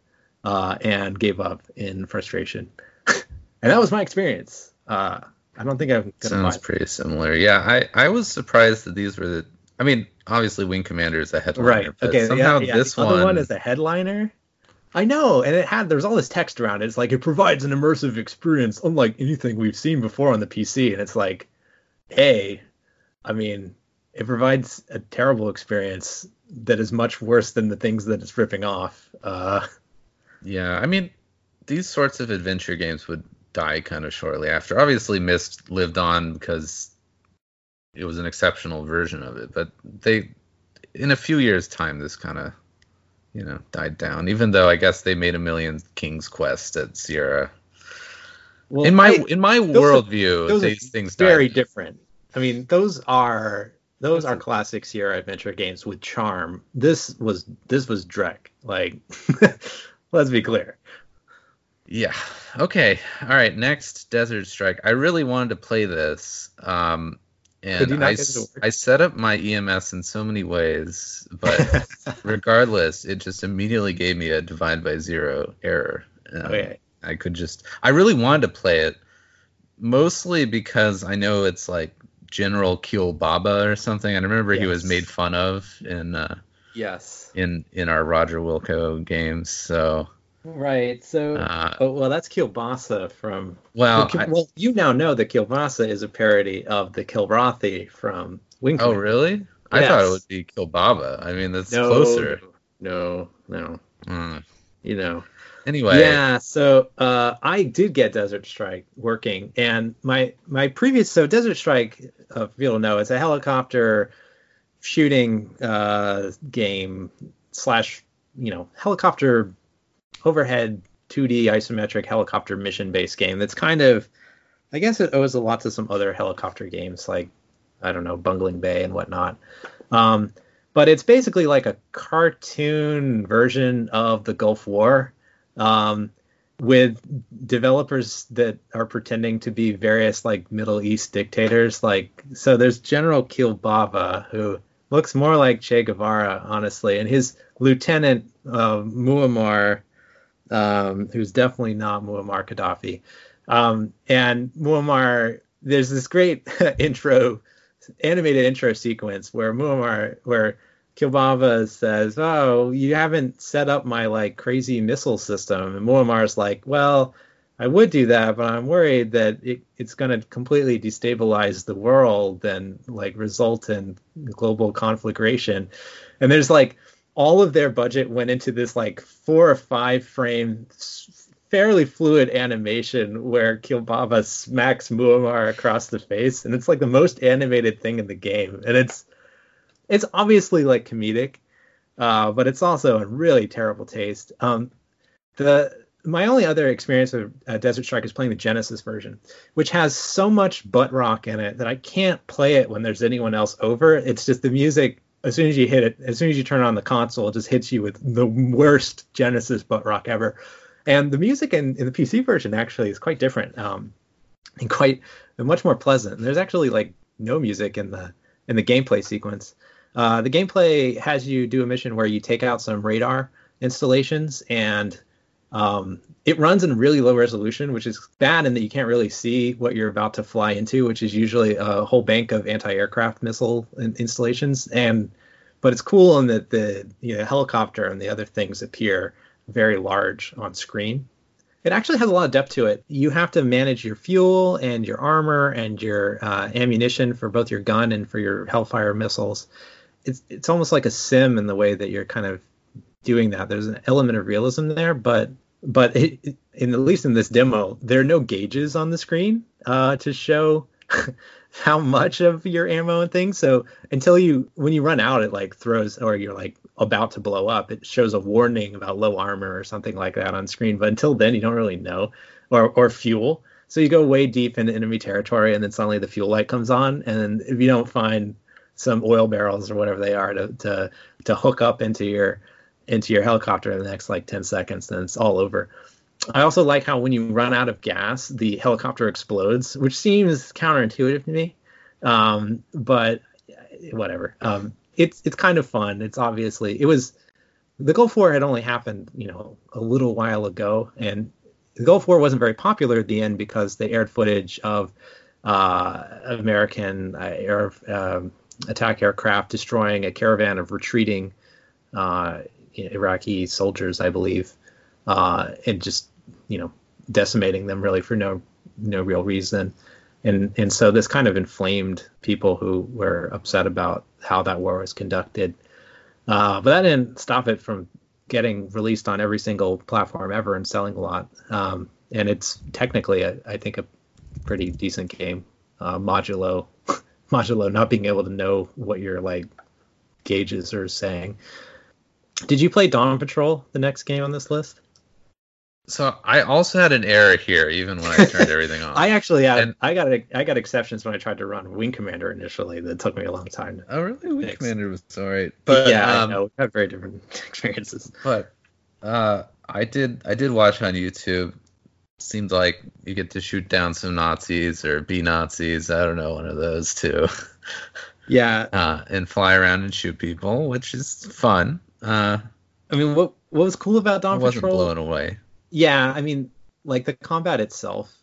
uh, and gave up in frustration. *laughs* and that was my experience. Uh, I don't think I'm gonna sounds pretty similar. Yeah, I I was surprised that these were the. I mean, obviously, Wing Commander is a headliner, right? okay, somehow yeah, yeah. this the one, other one is a headliner. I know, and it had there's all this text around it. It's like it provides an immersive experience unlike anything we've seen before on the PC, and it's like, a, I mean, it provides a terrible experience that is much worse than the things that it's ripping off. Uh, yeah, I mean, these sorts of adventure games would die kind of shortly after. Obviously, Myst lived on because it was an exceptional version of it, but they, in a few years' time, this kind of, you know, died down. Even though I guess they made a million King's Quest at Sierra. Well, in my I, in my worldview, these things very different. I mean, those are those are classic Sierra adventure games with charm. This was this was Drek. Like, *laughs* let's be clear. Yeah. Okay. All right. Next, Desert Strike. I really wanted to play this. Um, and I, I set up my EMS in so many ways, but *laughs* regardless, it just immediately gave me a divide by zero error. Um, okay. I could just, I really wanted to play it, mostly because I know it's like General Kilbaba or something. I remember yes. he was made fun of in, uh, yes, in in our Roger Wilco games. So Right. So, uh, oh, well, that's Kielbasa from. Well, I, well, you now know that Kielbasa is a parody of the Kilrathi from Wing. Oh, really? Yes. I thought it would be Kilbaba. I mean, that's no, closer. No, no. Mm. You know. Anyway. Yeah. So uh, I did get Desert Strike working, and my my previous so Desert Strike, uh, people know, it's a helicopter shooting uh, game slash you know helicopter overhead 2D isometric helicopter mission based game that's kind of I guess it owes a lot to some other helicopter games like I don't know Bungeling Bay and whatnot. Um, but it's basically like a cartoon version of the Gulf War um, with developers that are pretending to be various like Middle East dictators. Like so, there's General Kilbaba who looks more like Che Guevara, honestly, and his lieutenant uh, Muammar um, who's definitely not Muammar Gaddafi. Um, and Muammar, there's this great *laughs* intro, animated intro sequence where Muammar, where Kilbaba says, "Oh, you haven't set up my like crazy missile system," and Muammar's like, "Well." I would do that, but I'm worried that it, it's going to completely destabilize the world and like result in global conflagration. And there's like all of their budget went into this like four or five frame fairly fluid animation where Kilbaba smacks Muammar across the face, and it's like the most animated thing in the game, and it's it's obviously like comedic, uh, but it's also a really terrible taste. Um, the my only other experience of uh, Desert Strike is playing the Genesis version, which has so much butt rock in it that I can't play it when there's anyone else over. It's just the music as soon as you hit it, as soon as you turn on the console, it just hits you with the worst Genesis butt rock ever. And the music in, in the PC version actually is quite different um, and quite much more pleasant. And there's actually like no music in the in the gameplay sequence. Uh, the gameplay has you do a mission where you take out some radar installations and um, it runs in really low resolution, which is bad in that you can't really see what you're about to fly into, which is usually a whole bank of anti-aircraft missile installations. And but it's cool in that the you know, helicopter and the other things appear very large on screen. It actually has a lot of depth to it. You have to manage your fuel and your armor and your uh, ammunition for both your gun and for your Hellfire missiles. It's it's almost like a sim in the way that you're kind of doing that. There's an element of realism there, but but it, in at least in this demo, there are no gauges on the screen uh, to show *laughs* how much of your ammo and things. So until you, when you run out, it like throws, or you're like about to blow up, it shows a warning about low armor or something like that on screen. But until then, you don't really know, or or fuel. So you go way deep into enemy territory, and then suddenly the fuel light comes on, and if you don't find some oil barrels or whatever they are to to to hook up into your into your helicopter in the next like 10 seconds, then it's all over. I also like how when you run out of gas, the helicopter explodes, which seems counterintuitive to me. Um, but whatever. Um, it's it's kind of fun. It's obviously it was the Gulf War had only happened, you know, a little while ago, and the Gulf War wasn't very popular at the end because they aired footage of uh, American uh, air um, attack aircraft destroying a caravan of retreating uh, Iraqi soldiers, I believe, uh, and just you know decimating them really for no no real reason. And and so this kind of inflamed people who were upset about how that war was conducted. Uh, but that didn't stop it from getting released on every single platform ever and selling a lot. Um, and it's technically, a, I think, a pretty decent game. Uh, modulo, *laughs* modulo, not being able to know what your like gauges are saying. Did you play Dawn Patrol, the next game on this list? So I also had an error here, even when I turned *laughs* everything on. I actually had and, I got a, I got exceptions when I tried to run Wing Commander initially. That took me a long time. oh really? Wing fix. Commander was alright, but yeah, um, I know we have very different *laughs* experiences. But uh, I did I did watch on YouTube. Seemed like you get to shoot down some Nazis or be Nazis. I don't know, one of those two. *laughs* Yeah. Uh, and fly around and shoot people, which is fun. Uh, I mean, what what was cool about Dawn I wasn't Patrol? blown away. Yeah, I mean, like the combat itself,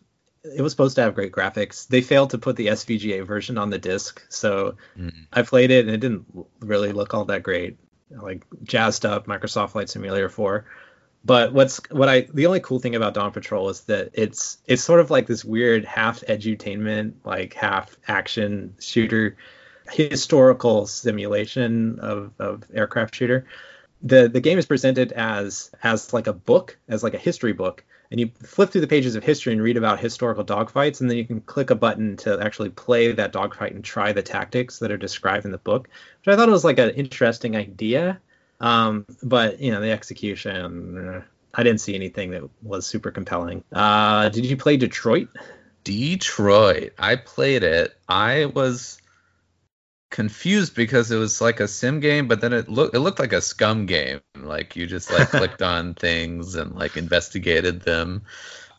it was supposed to have great graphics. They failed to put the SVGA version on the disc, so mm. I played it and it didn't really look all that great. Like jazzed up Microsoft Flight Simulator 4. But what's what I the only cool thing about Dawn Patrol is that it's it's sort of like this weird half edutainment, like half action shooter, historical simulation of, of aircraft shooter the the game is presented as as like a book, as like a history book, and you flip through the pages of history and read about historical dogfights, and then you can click a button to actually play that dogfight and try the tactics that are described in the book, which I thought was like an interesting idea. Um, but you know, the execution, uh, I didn't see anything that was super compelling. Uh, did you play Detroit? Detroit. I played it. I was confused because it was like a sim game, but then it looked it looked like a SCUMM game. Like you just like *laughs* clicked on things and like investigated them.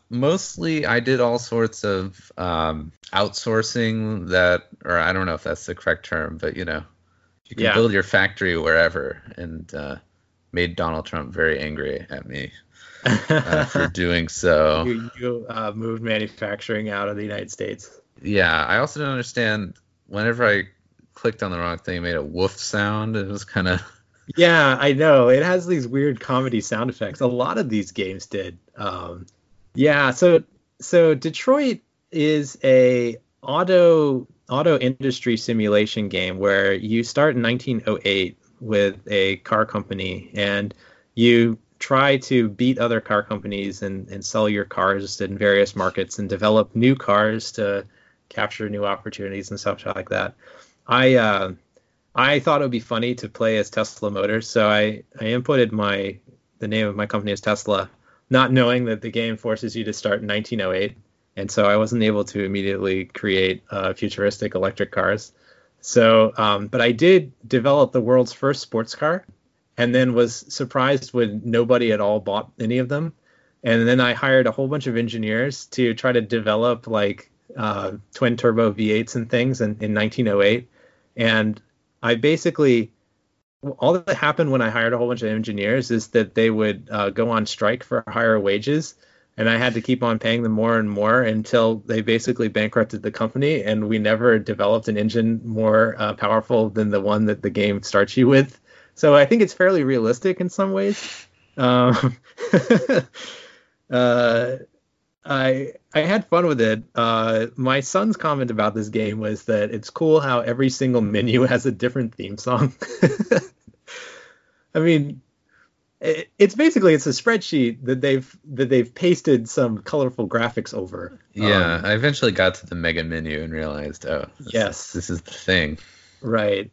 Mostly, I did all sorts of um, outsourcing that, or I don't know if that's the correct term, but you know, you can yeah. build your factory wherever, and uh, made Donald Trump very angry at me. uh, for *laughs* doing so. You, you uh, moved manufacturing out of the United States. Yeah, I also don't understand. Whenever I clicked on the wrong thing, it made a woof sound. It was kind of. *laughs* Yeah, I know. It has these weird comedy sound effects. A lot of these games did. Um, yeah, so so Detroit is a auto auto industry simulation game where you start in 1908 with a car company and you try to beat other car companies and, and sell your cars in various markets and develop new cars to capture new opportunities and stuff like that. I uh, I thought it would be funny to play as Tesla Motors, so I I inputted my the name of my company as Tesla, not knowing that the game forces you to start in 1908, and so I wasn't able to immediately create uh, futuristic electric cars. So, um, but I did develop the world's first sports car, and then was surprised when nobody at all bought any of them. And then I hired a whole bunch of engineers to try to develop like uh, twin turbo V8s and things in, in 1908 and I basically all that happened when I hired a whole bunch of engineers is that they would uh, go on strike for higher wages, and I had to keep on paying them more and more until they basically bankrupted the company, and we never developed an engine more uh, powerful than the one that the game starts you with. So I think it's fairly realistic in some ways. Um, *laughs* uh, I I had fun with it. Uh, my son's comment about this game was that it's cool how every single menu *laughs* has a different theme song. *laughs* I mean, it's basically it's a spreadsheet that they've that they've pasted some colorful graphics over. Yeah, um, I eventually got to the mega menu and realized, oh, this yes, this is the thing. Right.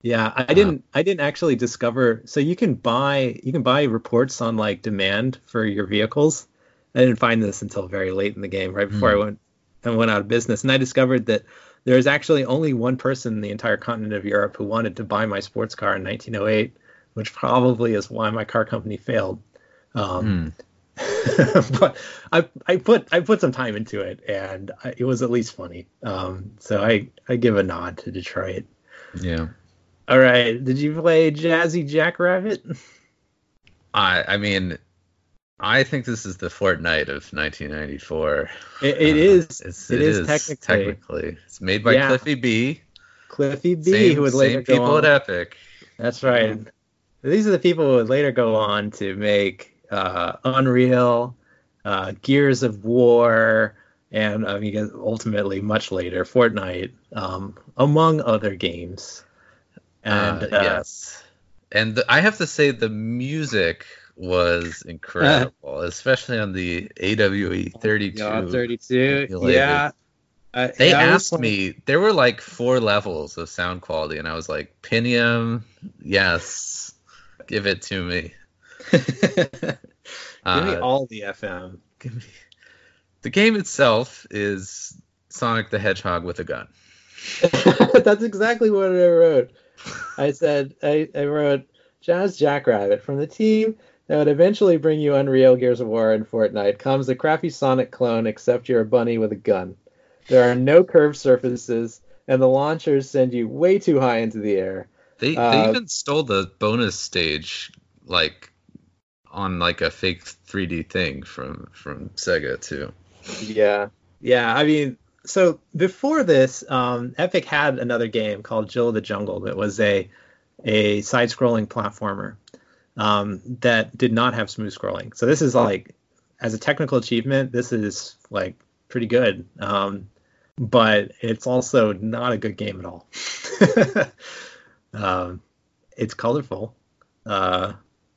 Yeah, I didn't. I didn't actually discover. So you can buy you can buy reports on like demand for your vehicles I didn't find this until very late in the game, right before mm. I hmm. went and went out of business, and I discovered that there is actually only one person in the entire continent of Europe who wanted to buy my sports car in 1908, which probably is why my car company failed. Um, mm. *laughs* but I I put I put some time into it, and I, it was at least funny. Um, so I I give a nod to Detroit. Yeah. All right. Did you play Jazzy Jackrabbit? I I mean, I think this is the Fortnite of 1994. It, it uh, is. It's, it, it is, technically. technically. It's made by yeah. Cliffy B. Cliffy B, same, who would later go people on. at Epic. That's right. These are the people who would later go on to make uh, Unreal, uh, Gears of War, and I mean ultimately much later Fortnite, um, among other games. And uh, uh yes, and the, I have to say the music was incredible, *laughs* especially on the AWE 32. Yeah, 32. Yeah. Uh, they asked me. There were like four levels of sound quality, and I was like, "Pinium, yes, give it to me." *laughs* Give me uh, all the FM. Give me. The game itself is Sonic the Hedgehog with a gun. *laughs* That's exactly what I wrote. I said I, I wrote Jazz Jackrabbit from the team that would eventually bring you Unreal Gears of War and Fortnite comes a crappy Sonic clone except you're a bunny with a gun. There are no curved surfaces, and the launchers send you way too high into the air. They, uh, they even stole the bonus stage like on like a fake 3D thing from from Sega too. Yeah, yeah. I mean, so before this, um, Epic had another game called Jill of the Jungle that was a a side-scrolling platformer um, that did not have smooth scrolling. So this is like, as a technical achievement, this is like pretty good. Um, but it's also not a good game at all. *laughs* um, it's colorful. Uh,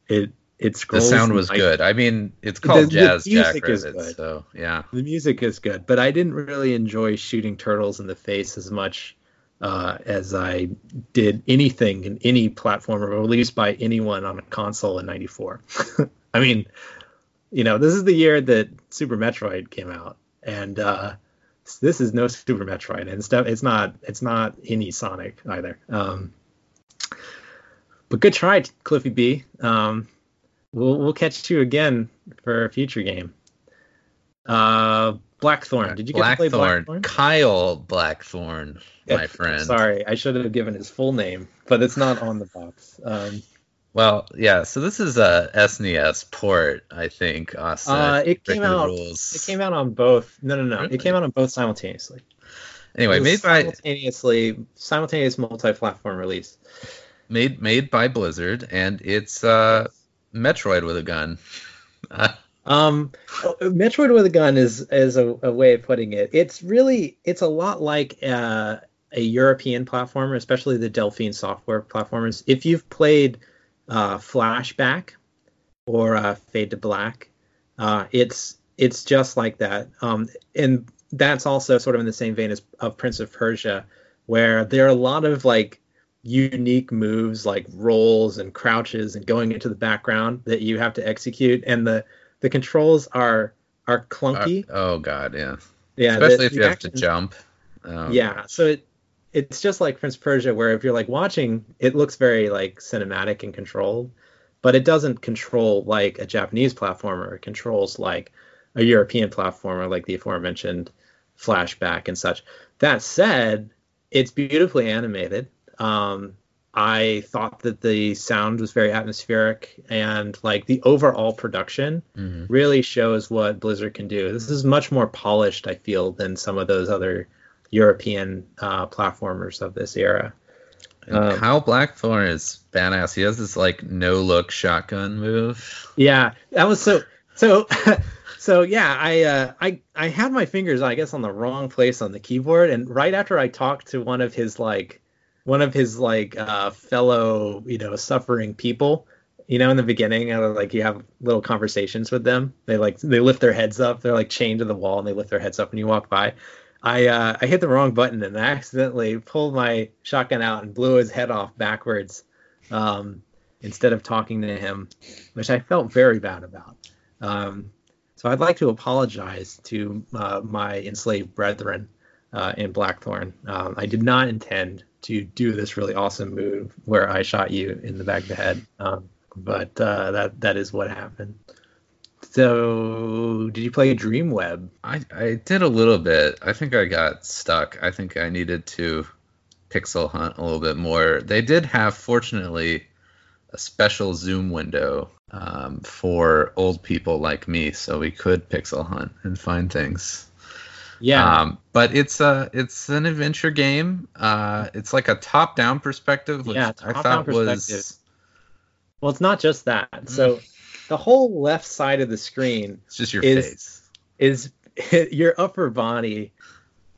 it it's the sound was good. I mean, it's called the, Jazz the Jackrabbit, so yeah. The music is good, but I didn't really enjoy shooting turtles in the face as much uh, as I did anything in any platform released by anyone on a console in '94. *laughs* I mean, you know, this is the year that Super Metroid came out, and uh, this is no Super Metroid, and it's, it's not it's not any Sonic either. Um, but good try, Cliffy B. Um, we'll we'll catch you again for a future game. Uh, Blackthorn. Did you get Blackthorn. to play Blackthorn? Kyle Blackthorn, my *laughs* friend. Sorry, I should have given his full name, but it's not on the box. Um, well, yeah. So this is a SNES port, I think. Austin, uh, it came out. Rules. It came out on both. No, no, no. Really? It came out on both simultaneously. Anyway, made by simultaneously simultaneous multi-platform release. Made made by Blizzard, and it's uh Metroid with a gun. *laughs* um, Metroid with a gun is is a, a, way of putting it. It's really it's a lot like uh, a European platformer, especially the Delphine software platformers. If you've played uh, Flashback or uh, Fade to Black, uh, it's it's just like that. Um, and that's also sort of in the same vein as of Prince of Persia, where there are a lot of like unique moves like rolls and crouches and going into the background that you have to execute. And the the controls are are clunky. Uh, oh god yeah. Yeah especially if you have to jump. Um, yeah so it it's just like prince persia where if you're like watching it looks very like cinematic and controlled but it doesn't control like a japanese platformer. It controls like a european platformer like the aforementioned flashback and such. That said it's beautifully animated um, I thought that the sound was very atmospheric and like the overall production mm-hmm. really shows what Blizzard can do. This is much more polished, I feel, than some of those other European uh, platformers of this era. Um, Kyle Blackthorn is badass. He has this like no look shotgun move. Yeah, that was so so *laughs* so yeah. I uh, I I had my fingers I guess on the wrong place on the keyboard, and right after I talked to one of his like one of his like uh, fellow you know suffering people you know in the beginning like you have little conversations with them. They like they lift their heads up. They're like chained to the wall and they lift their heads up when you walk by. I uh, i hit the wrong button and i accidentally pulled my shotgun out and blew his head off backwards um, instead of talking to him which i felt very bad about. Um, so i'd like to apologize to uh, my enslaved brethren uh, in blackthorn. Um, i did not intend to do this really awesome move where I shot you in the back of the head. Um, but uh, that that is what happened. So, did you play Dreamweb? I, I did a little bit. I think I got stuck. I think I needed to pixel hunt a little bit more. They did have, fortunately, a special zoom window um, for old people like me, so we could pixel hunt and find things. Yeah. Um, but it's a it's an adventure game. Uh, it's like a top down perspective, which Yeah, I thought was well, it's not just that. So, the whole left side of the screen it's just your Is- face. is *laughs* your upper body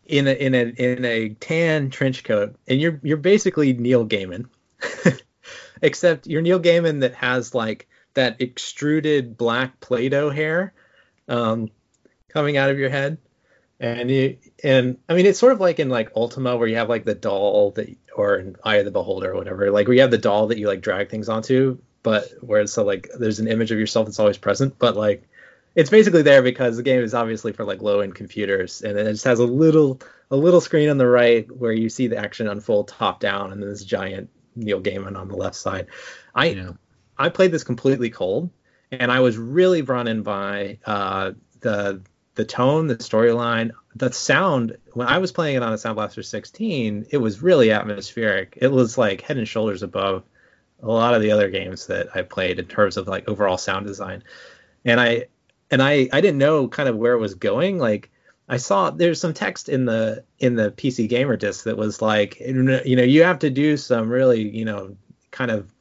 in a in a in a tan trench coat, and you're you're basically Neil Gaiman, *laughs* except you're Neil Gaiman that has like that extruded black Play-Doh hair um, coming out of your head, and you and I mean it's sort of like in like Ultima where you have like the doll that or in Eye of the Beholder or whatever, like where you have the doll that you like drag things onto, but where it's so like there's an image of yourself that's always present, but like it's basically there because the game is obviously for like low end computers and it just has a little a little screen on the right where you see the action unfold top down and then this giant Neil Gaiman on the left side. I know, I played this completely cold and I was really brought in by uh, the the tone, the storyline, the sound. When I was playing it on a Sound Blaster 16, it was really atmospheric. It was like head and shoulders above a lot of the other games that I played in terms of like overall sound design. And I and I I didn't know kind of where it was going. Like I saw there's some text in the in the PC Gamer disc that was like you know you have to do some really you know kind of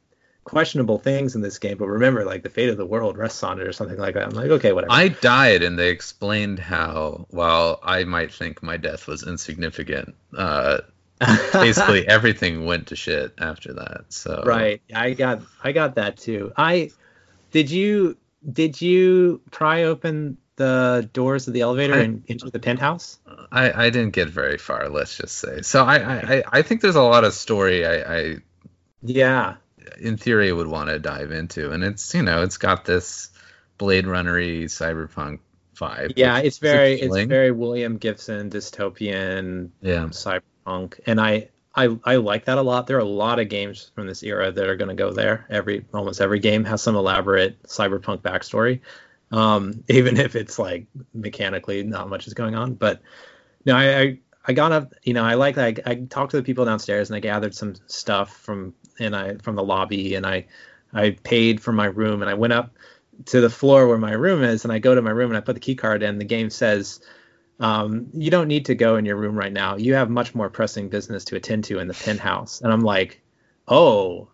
questionable things in this game, but remember like the fate of the world rests on it or something like that. I'm like okay whatever. I died, and they explained how. While I might think my death was insignificant, uh, *laughs* basically everything went to shit after that. So right i got i got that too i did you did you pry open the doors of the elevator I- and into the penthouse I, I didn't get very far. Let's just say. So I I, I- I think there's a lot of story I, I yeah in theory would want to dive into, and it's you know it's got this Blade Runnery cyberpunk vibe. yeah it's very it's very william gibson dystopian yeah. cyberpunk. And I, I i like that a lot. There are a lot of games from this era that are going to go there. Every almost every game has some elaborate cyberpunk backstory um *laughs* even if it's like mechanically not much is going on. But no i i, I got up you know i like I, I talked to the people downstairs and i gathered some stuff from and i from the lobby and i i paid for my room and i went up to the floor where my room is and i go to my room and i put the key card in the game says um, you don't need to go in your room right now. You have much more pressing business to attend to in the penthouse. And I'm like, oh,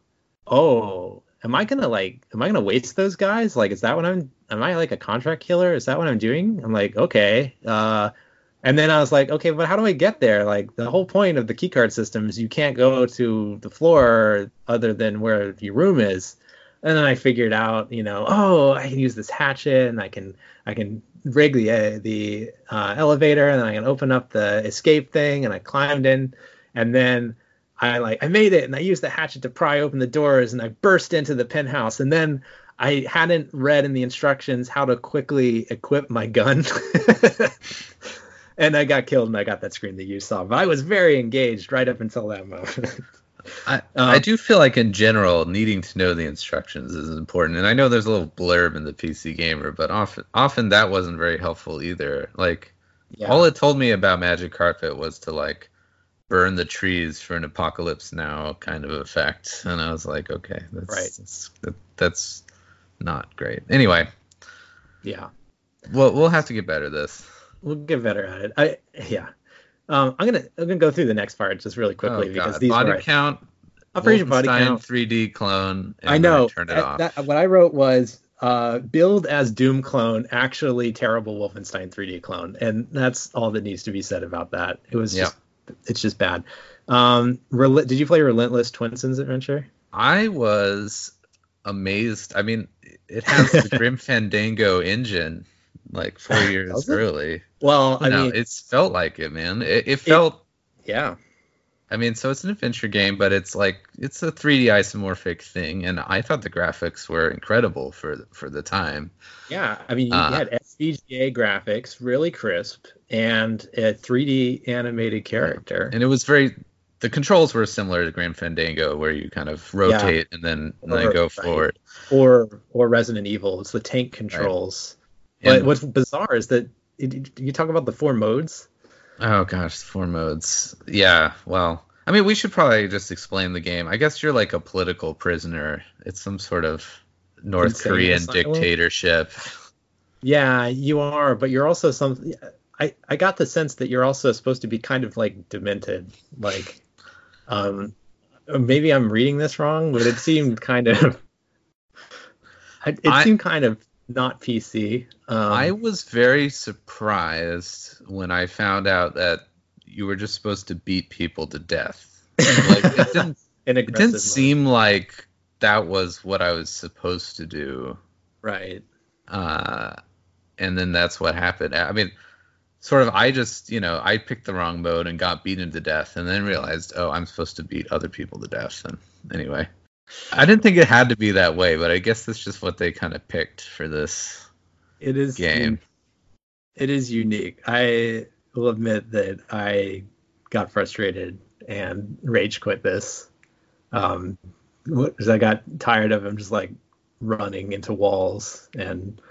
oh, am I gonna like, am I gonna waste those guys? Like, is that what I'm? Am I like a contract killer? Is that what I'm doing? I'm like, okay. Uh, and then I was like, okay, but how do I get there? Like, the whole point of the keycard system is you can't go to the floor other than where your room is. And then I figured out, you know, oh, I can use this hatchet and I can I can rig the uh, the uh, elevator and I can open up the escape thing and I climbed in and then I like I made it and I used the hatchet to pry open the doors and I burst into the penthouse and then I hadn't read in the instructions how to quickly equip my gun. *laughs* and I got killed and I got that screen that you saw. But I was very engaged right up until that moment. *laughs* I, Um, I do feel like in general needing to know the instructions is important and i know there's a little blurb in the pc gamer but often often that wasn't very helpful either like yeah. all it told me about magic carpet was to like burn the trees for an apocalypse now kind of effect and i was like okay that's Right. that's, that, that's not great anyway yeah. we'll, we'll have to get better at this We'll get better at it. I yeah. Um, I'm gonna I'm gonna go through the next part just really quickly oh, because God. these body count I'll body Wolfenstein count. 3d clone and I know. turn it That- off that- what I wrote was uh, build as Doom clone, actually terrible Wolfenstein 3D clone, and that's all that needs to be said about that. It was Yeah. just it's just bad. Um, Rel- did you play Relentless Twinsen's Adventure? I was amazed. I mean, it has the *laughs* Grim Fandango engine like four *laughs* years it? early. Well, I no, mean, it's felt like it, man. It, it felt. yeah, I mean, so it's an adventure game, but it's like it's a 3D isomorphic thing, and I thought the graphics were incredible for for the time. yeah. I mean, you Uh, had SVGA graphics, really crisp, and a 3D animated character. And it was very. The controls were similar to Grim Fandango, where you kind of rotate and then and then go right. forward. or or Resident Evil. It's the tank controls. But And- what's bizarre is that it, you talk about the four modes. Oh gosh, four modes. Yeah, well, I mean, we should probably just explain the game. I guess you're like a political prisoner. It's some sort of North Insane Korean asylum? dictatorship. Yeah, you are, but you're also some. I I got the sense that you're also supposed to be kind of like demented, like, um, maybe I'm reading this wrong, but it seemed kind of. *laughs* It I- seemed kind of not PC. Um, I was very surprised when I found out that you were just supposed to beat people to death. Like it *laughs* didn't it didn't mode. seem like that was what I was supposed to do. right. uh, and then that's what happened. I mean, sort of, I just, you know, I picked the wrong mode and got beaten to death, and then realized, oh, I'm supposed to beat other people to death. And anyway, I didn't think it had to be that way, but I guess that's just what they kind of picked for this It is game. It is unique. I will admit that I got frustrated and rage quit this. Um, because I got tired of him just like running into walls, and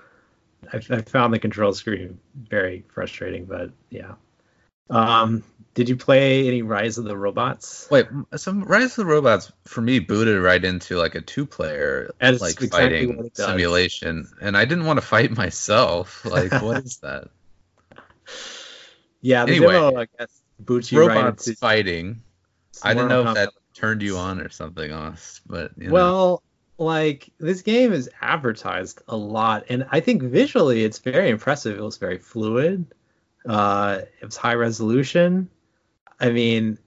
I, I found the control screen very frustrating. But yeah. Um, did you play any Rise of the Robots? Wait, some Rise of the Robots for me booted right into like a two-player That's like exactly fighting what it does. simulation, and I didn't want to fight myself. *laughs* Like, what is that? Yeah, the Anyway, demo I guess boots you right Robots into fighting. I didn't know if that turned you on or something else, but you know. Well, like this game is advertised a lot, and I think visually it's very impressive. It was very fluid. Uh, it was high resolution. I mean,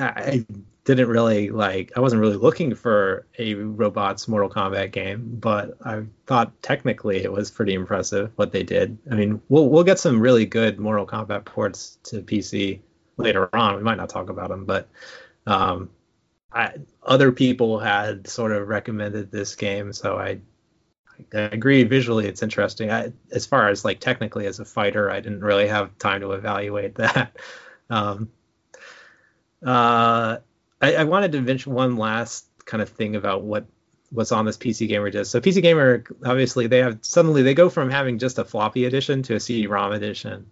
I didn't really like. I wasn't really looking for a robots Mortal Kombat game, but I thought technically it was pretty impressive what they did. I mean, we'll we'll get some really good Mortal Kombat ports to PC later on. We might not talk about them, but um, I, other people had sort of recommended this game, so I, I agree visually it's interesting. I, as far as like technically as a fighter, I didn't really have time to evaluate *laughs* that. Um, uh, I, I wanted to mention one last kind of thing about what what's on this PC Gamer disc. So PC Gamer, obviously, they have suddenly they go from having just a floppy edition to a CD-ROM edition,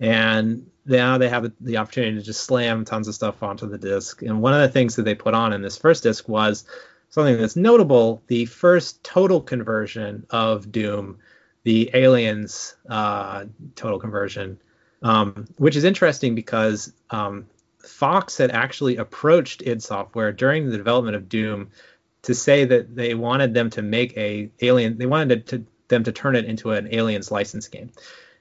and now they have the opportunity to just slam tons of stuff onto the disc. And one of the things that they put on in this first disc was something that's notable: the first total conversion of Doom, the Aliens uh, total conversion, um, which is interesting because um, Fox had actually approached id Software during the development of Doom to say that they wanted them to make a alien. They wanted to, them to turn it into an Aliens license game.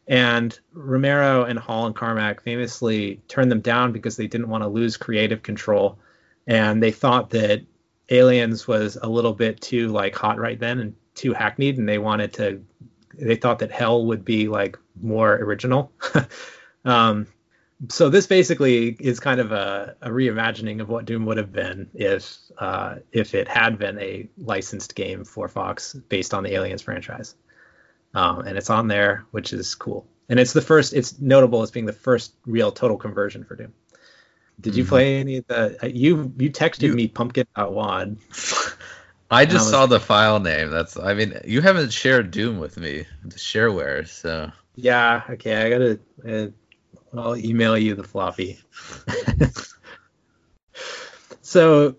And Romero and Hall and Carmack famously turned them down because they didn't want to lose creative control, and they thought that Aliens was a little bit too like hot right then and too hackneyed, and they wanted to. They thought that Hell would be like more original. *laughs* um, so this basically is kind of a, a reimagining of what Doom would have been if uh, if it had been a licensed game for Fox based on the Aliens franchise um, and it's on there, which is cool. And it's the first. It's notable as being the first real total conversion for Doom. Did you Mhm. play any of the? uh, You you texted You- me pumpkin.wad. I *laughs* I just was- saw the file name. That's I mean, you haven't shared Doom with me, the shareware, so Yeah. Okay. I gotta. Uh, I'll email you the floppy. *laughs* so,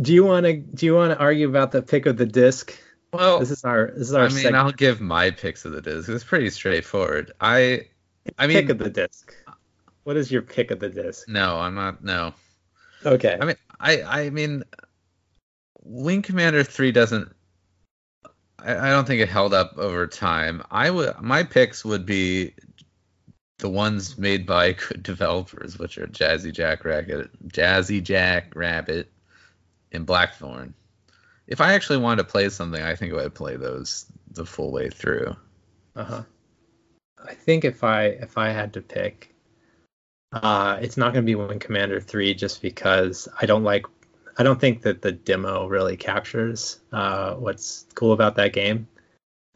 do you want to do you want to argue about the pick of the disc? well, This is our this is our I mean, I'll give my picks of the disc. It's pretty straightforward. I I mean, pick of the disc. What is your pick of the disc? no, I'm not. No, Okay. I mean, I I mean, Wing Commander three doesn't. I, I don't think it held up over time. I would my picks would be the ones made by *laughs* good developers, which are Jazzy Jack Rabbit, Jazzy Jack Rabbit, and Blackthorn. If I actually wanted to play something, I think I would play those the full way through. Uh-huh. I think if I if I had to pick, uh, it's not going to be Wing Commander three just because I don't like. I don't think that the demo really captures uh, what's cool about that game.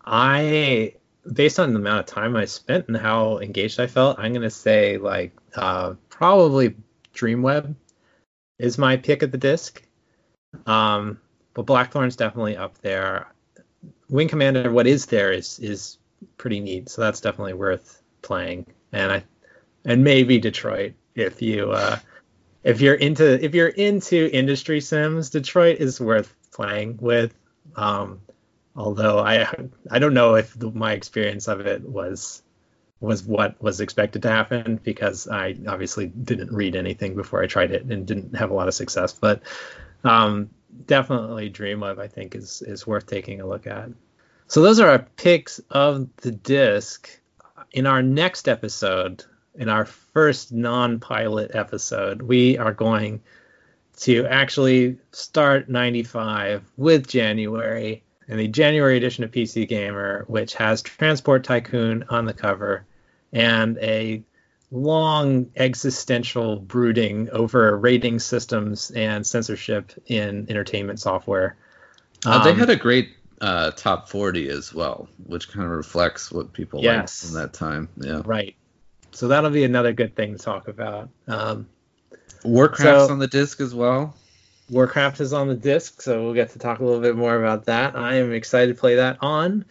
I, based on the amount of time I spent and how engaged I felt, I'm going to say like uh, probably Dreamweb is my pick of the disc. Um, but Blackthorn's definitely up there. Wing Commander, what is there is is pretty neat. So that's definitely worth playing. And I and maybe Detroit if you uh, if you're into if you're into industry sims, Detroit is worth playing with. Um, although I I don't know if the, my experience of it was was what was expected to happen because I obviously didn't read anything before I tried it and didn't have a lot of success. But um, definitely Dreamweb I think is is worth taking a look at. So those are our picks of the disc. In our next episode, in our first non-pilot episode, we are going to actually start 95 with January and the January edition of PC Gamer, which has Transport Tycoon on the cover and a long existential brooding over rating systems and censorship in entertainment software. Um, uh, they um, had a great uh, top 40 as well, which kind of reflects what people yes. liked in that time. Yeah. Right. So that'll be another good thing to talk about. Um, Warcraft's so, on the disc as well. Warcraft is on the disc, so we'll get to talk a little bit more about that. I am excited to play that on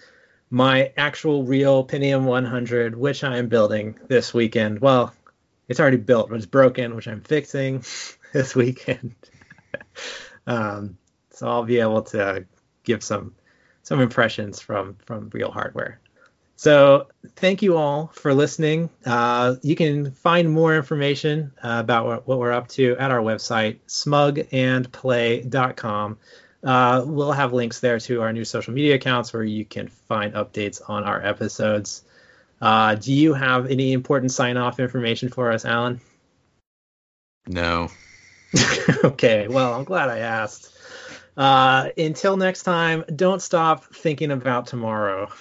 my actual real Pentium 100, which I am building this weekend. Well, it's already built, but it's broken, which I'm fixing *laughs* this weekend. *laughs* um, so I'll be able to give some some impressions from from real hardware. So thank you all for listening. Uh, you can find more information uh, about what, what, we're up to at our website, smugandplay.com. Uh, we'll have links there to our new social media accounts where you can find updates on our episodes. Uh, do you have any important sign off information for us, Alan? No. *laughs* okay, well, I'm glad I asked. Uh, until next time, don't stop thinking about tomorrow.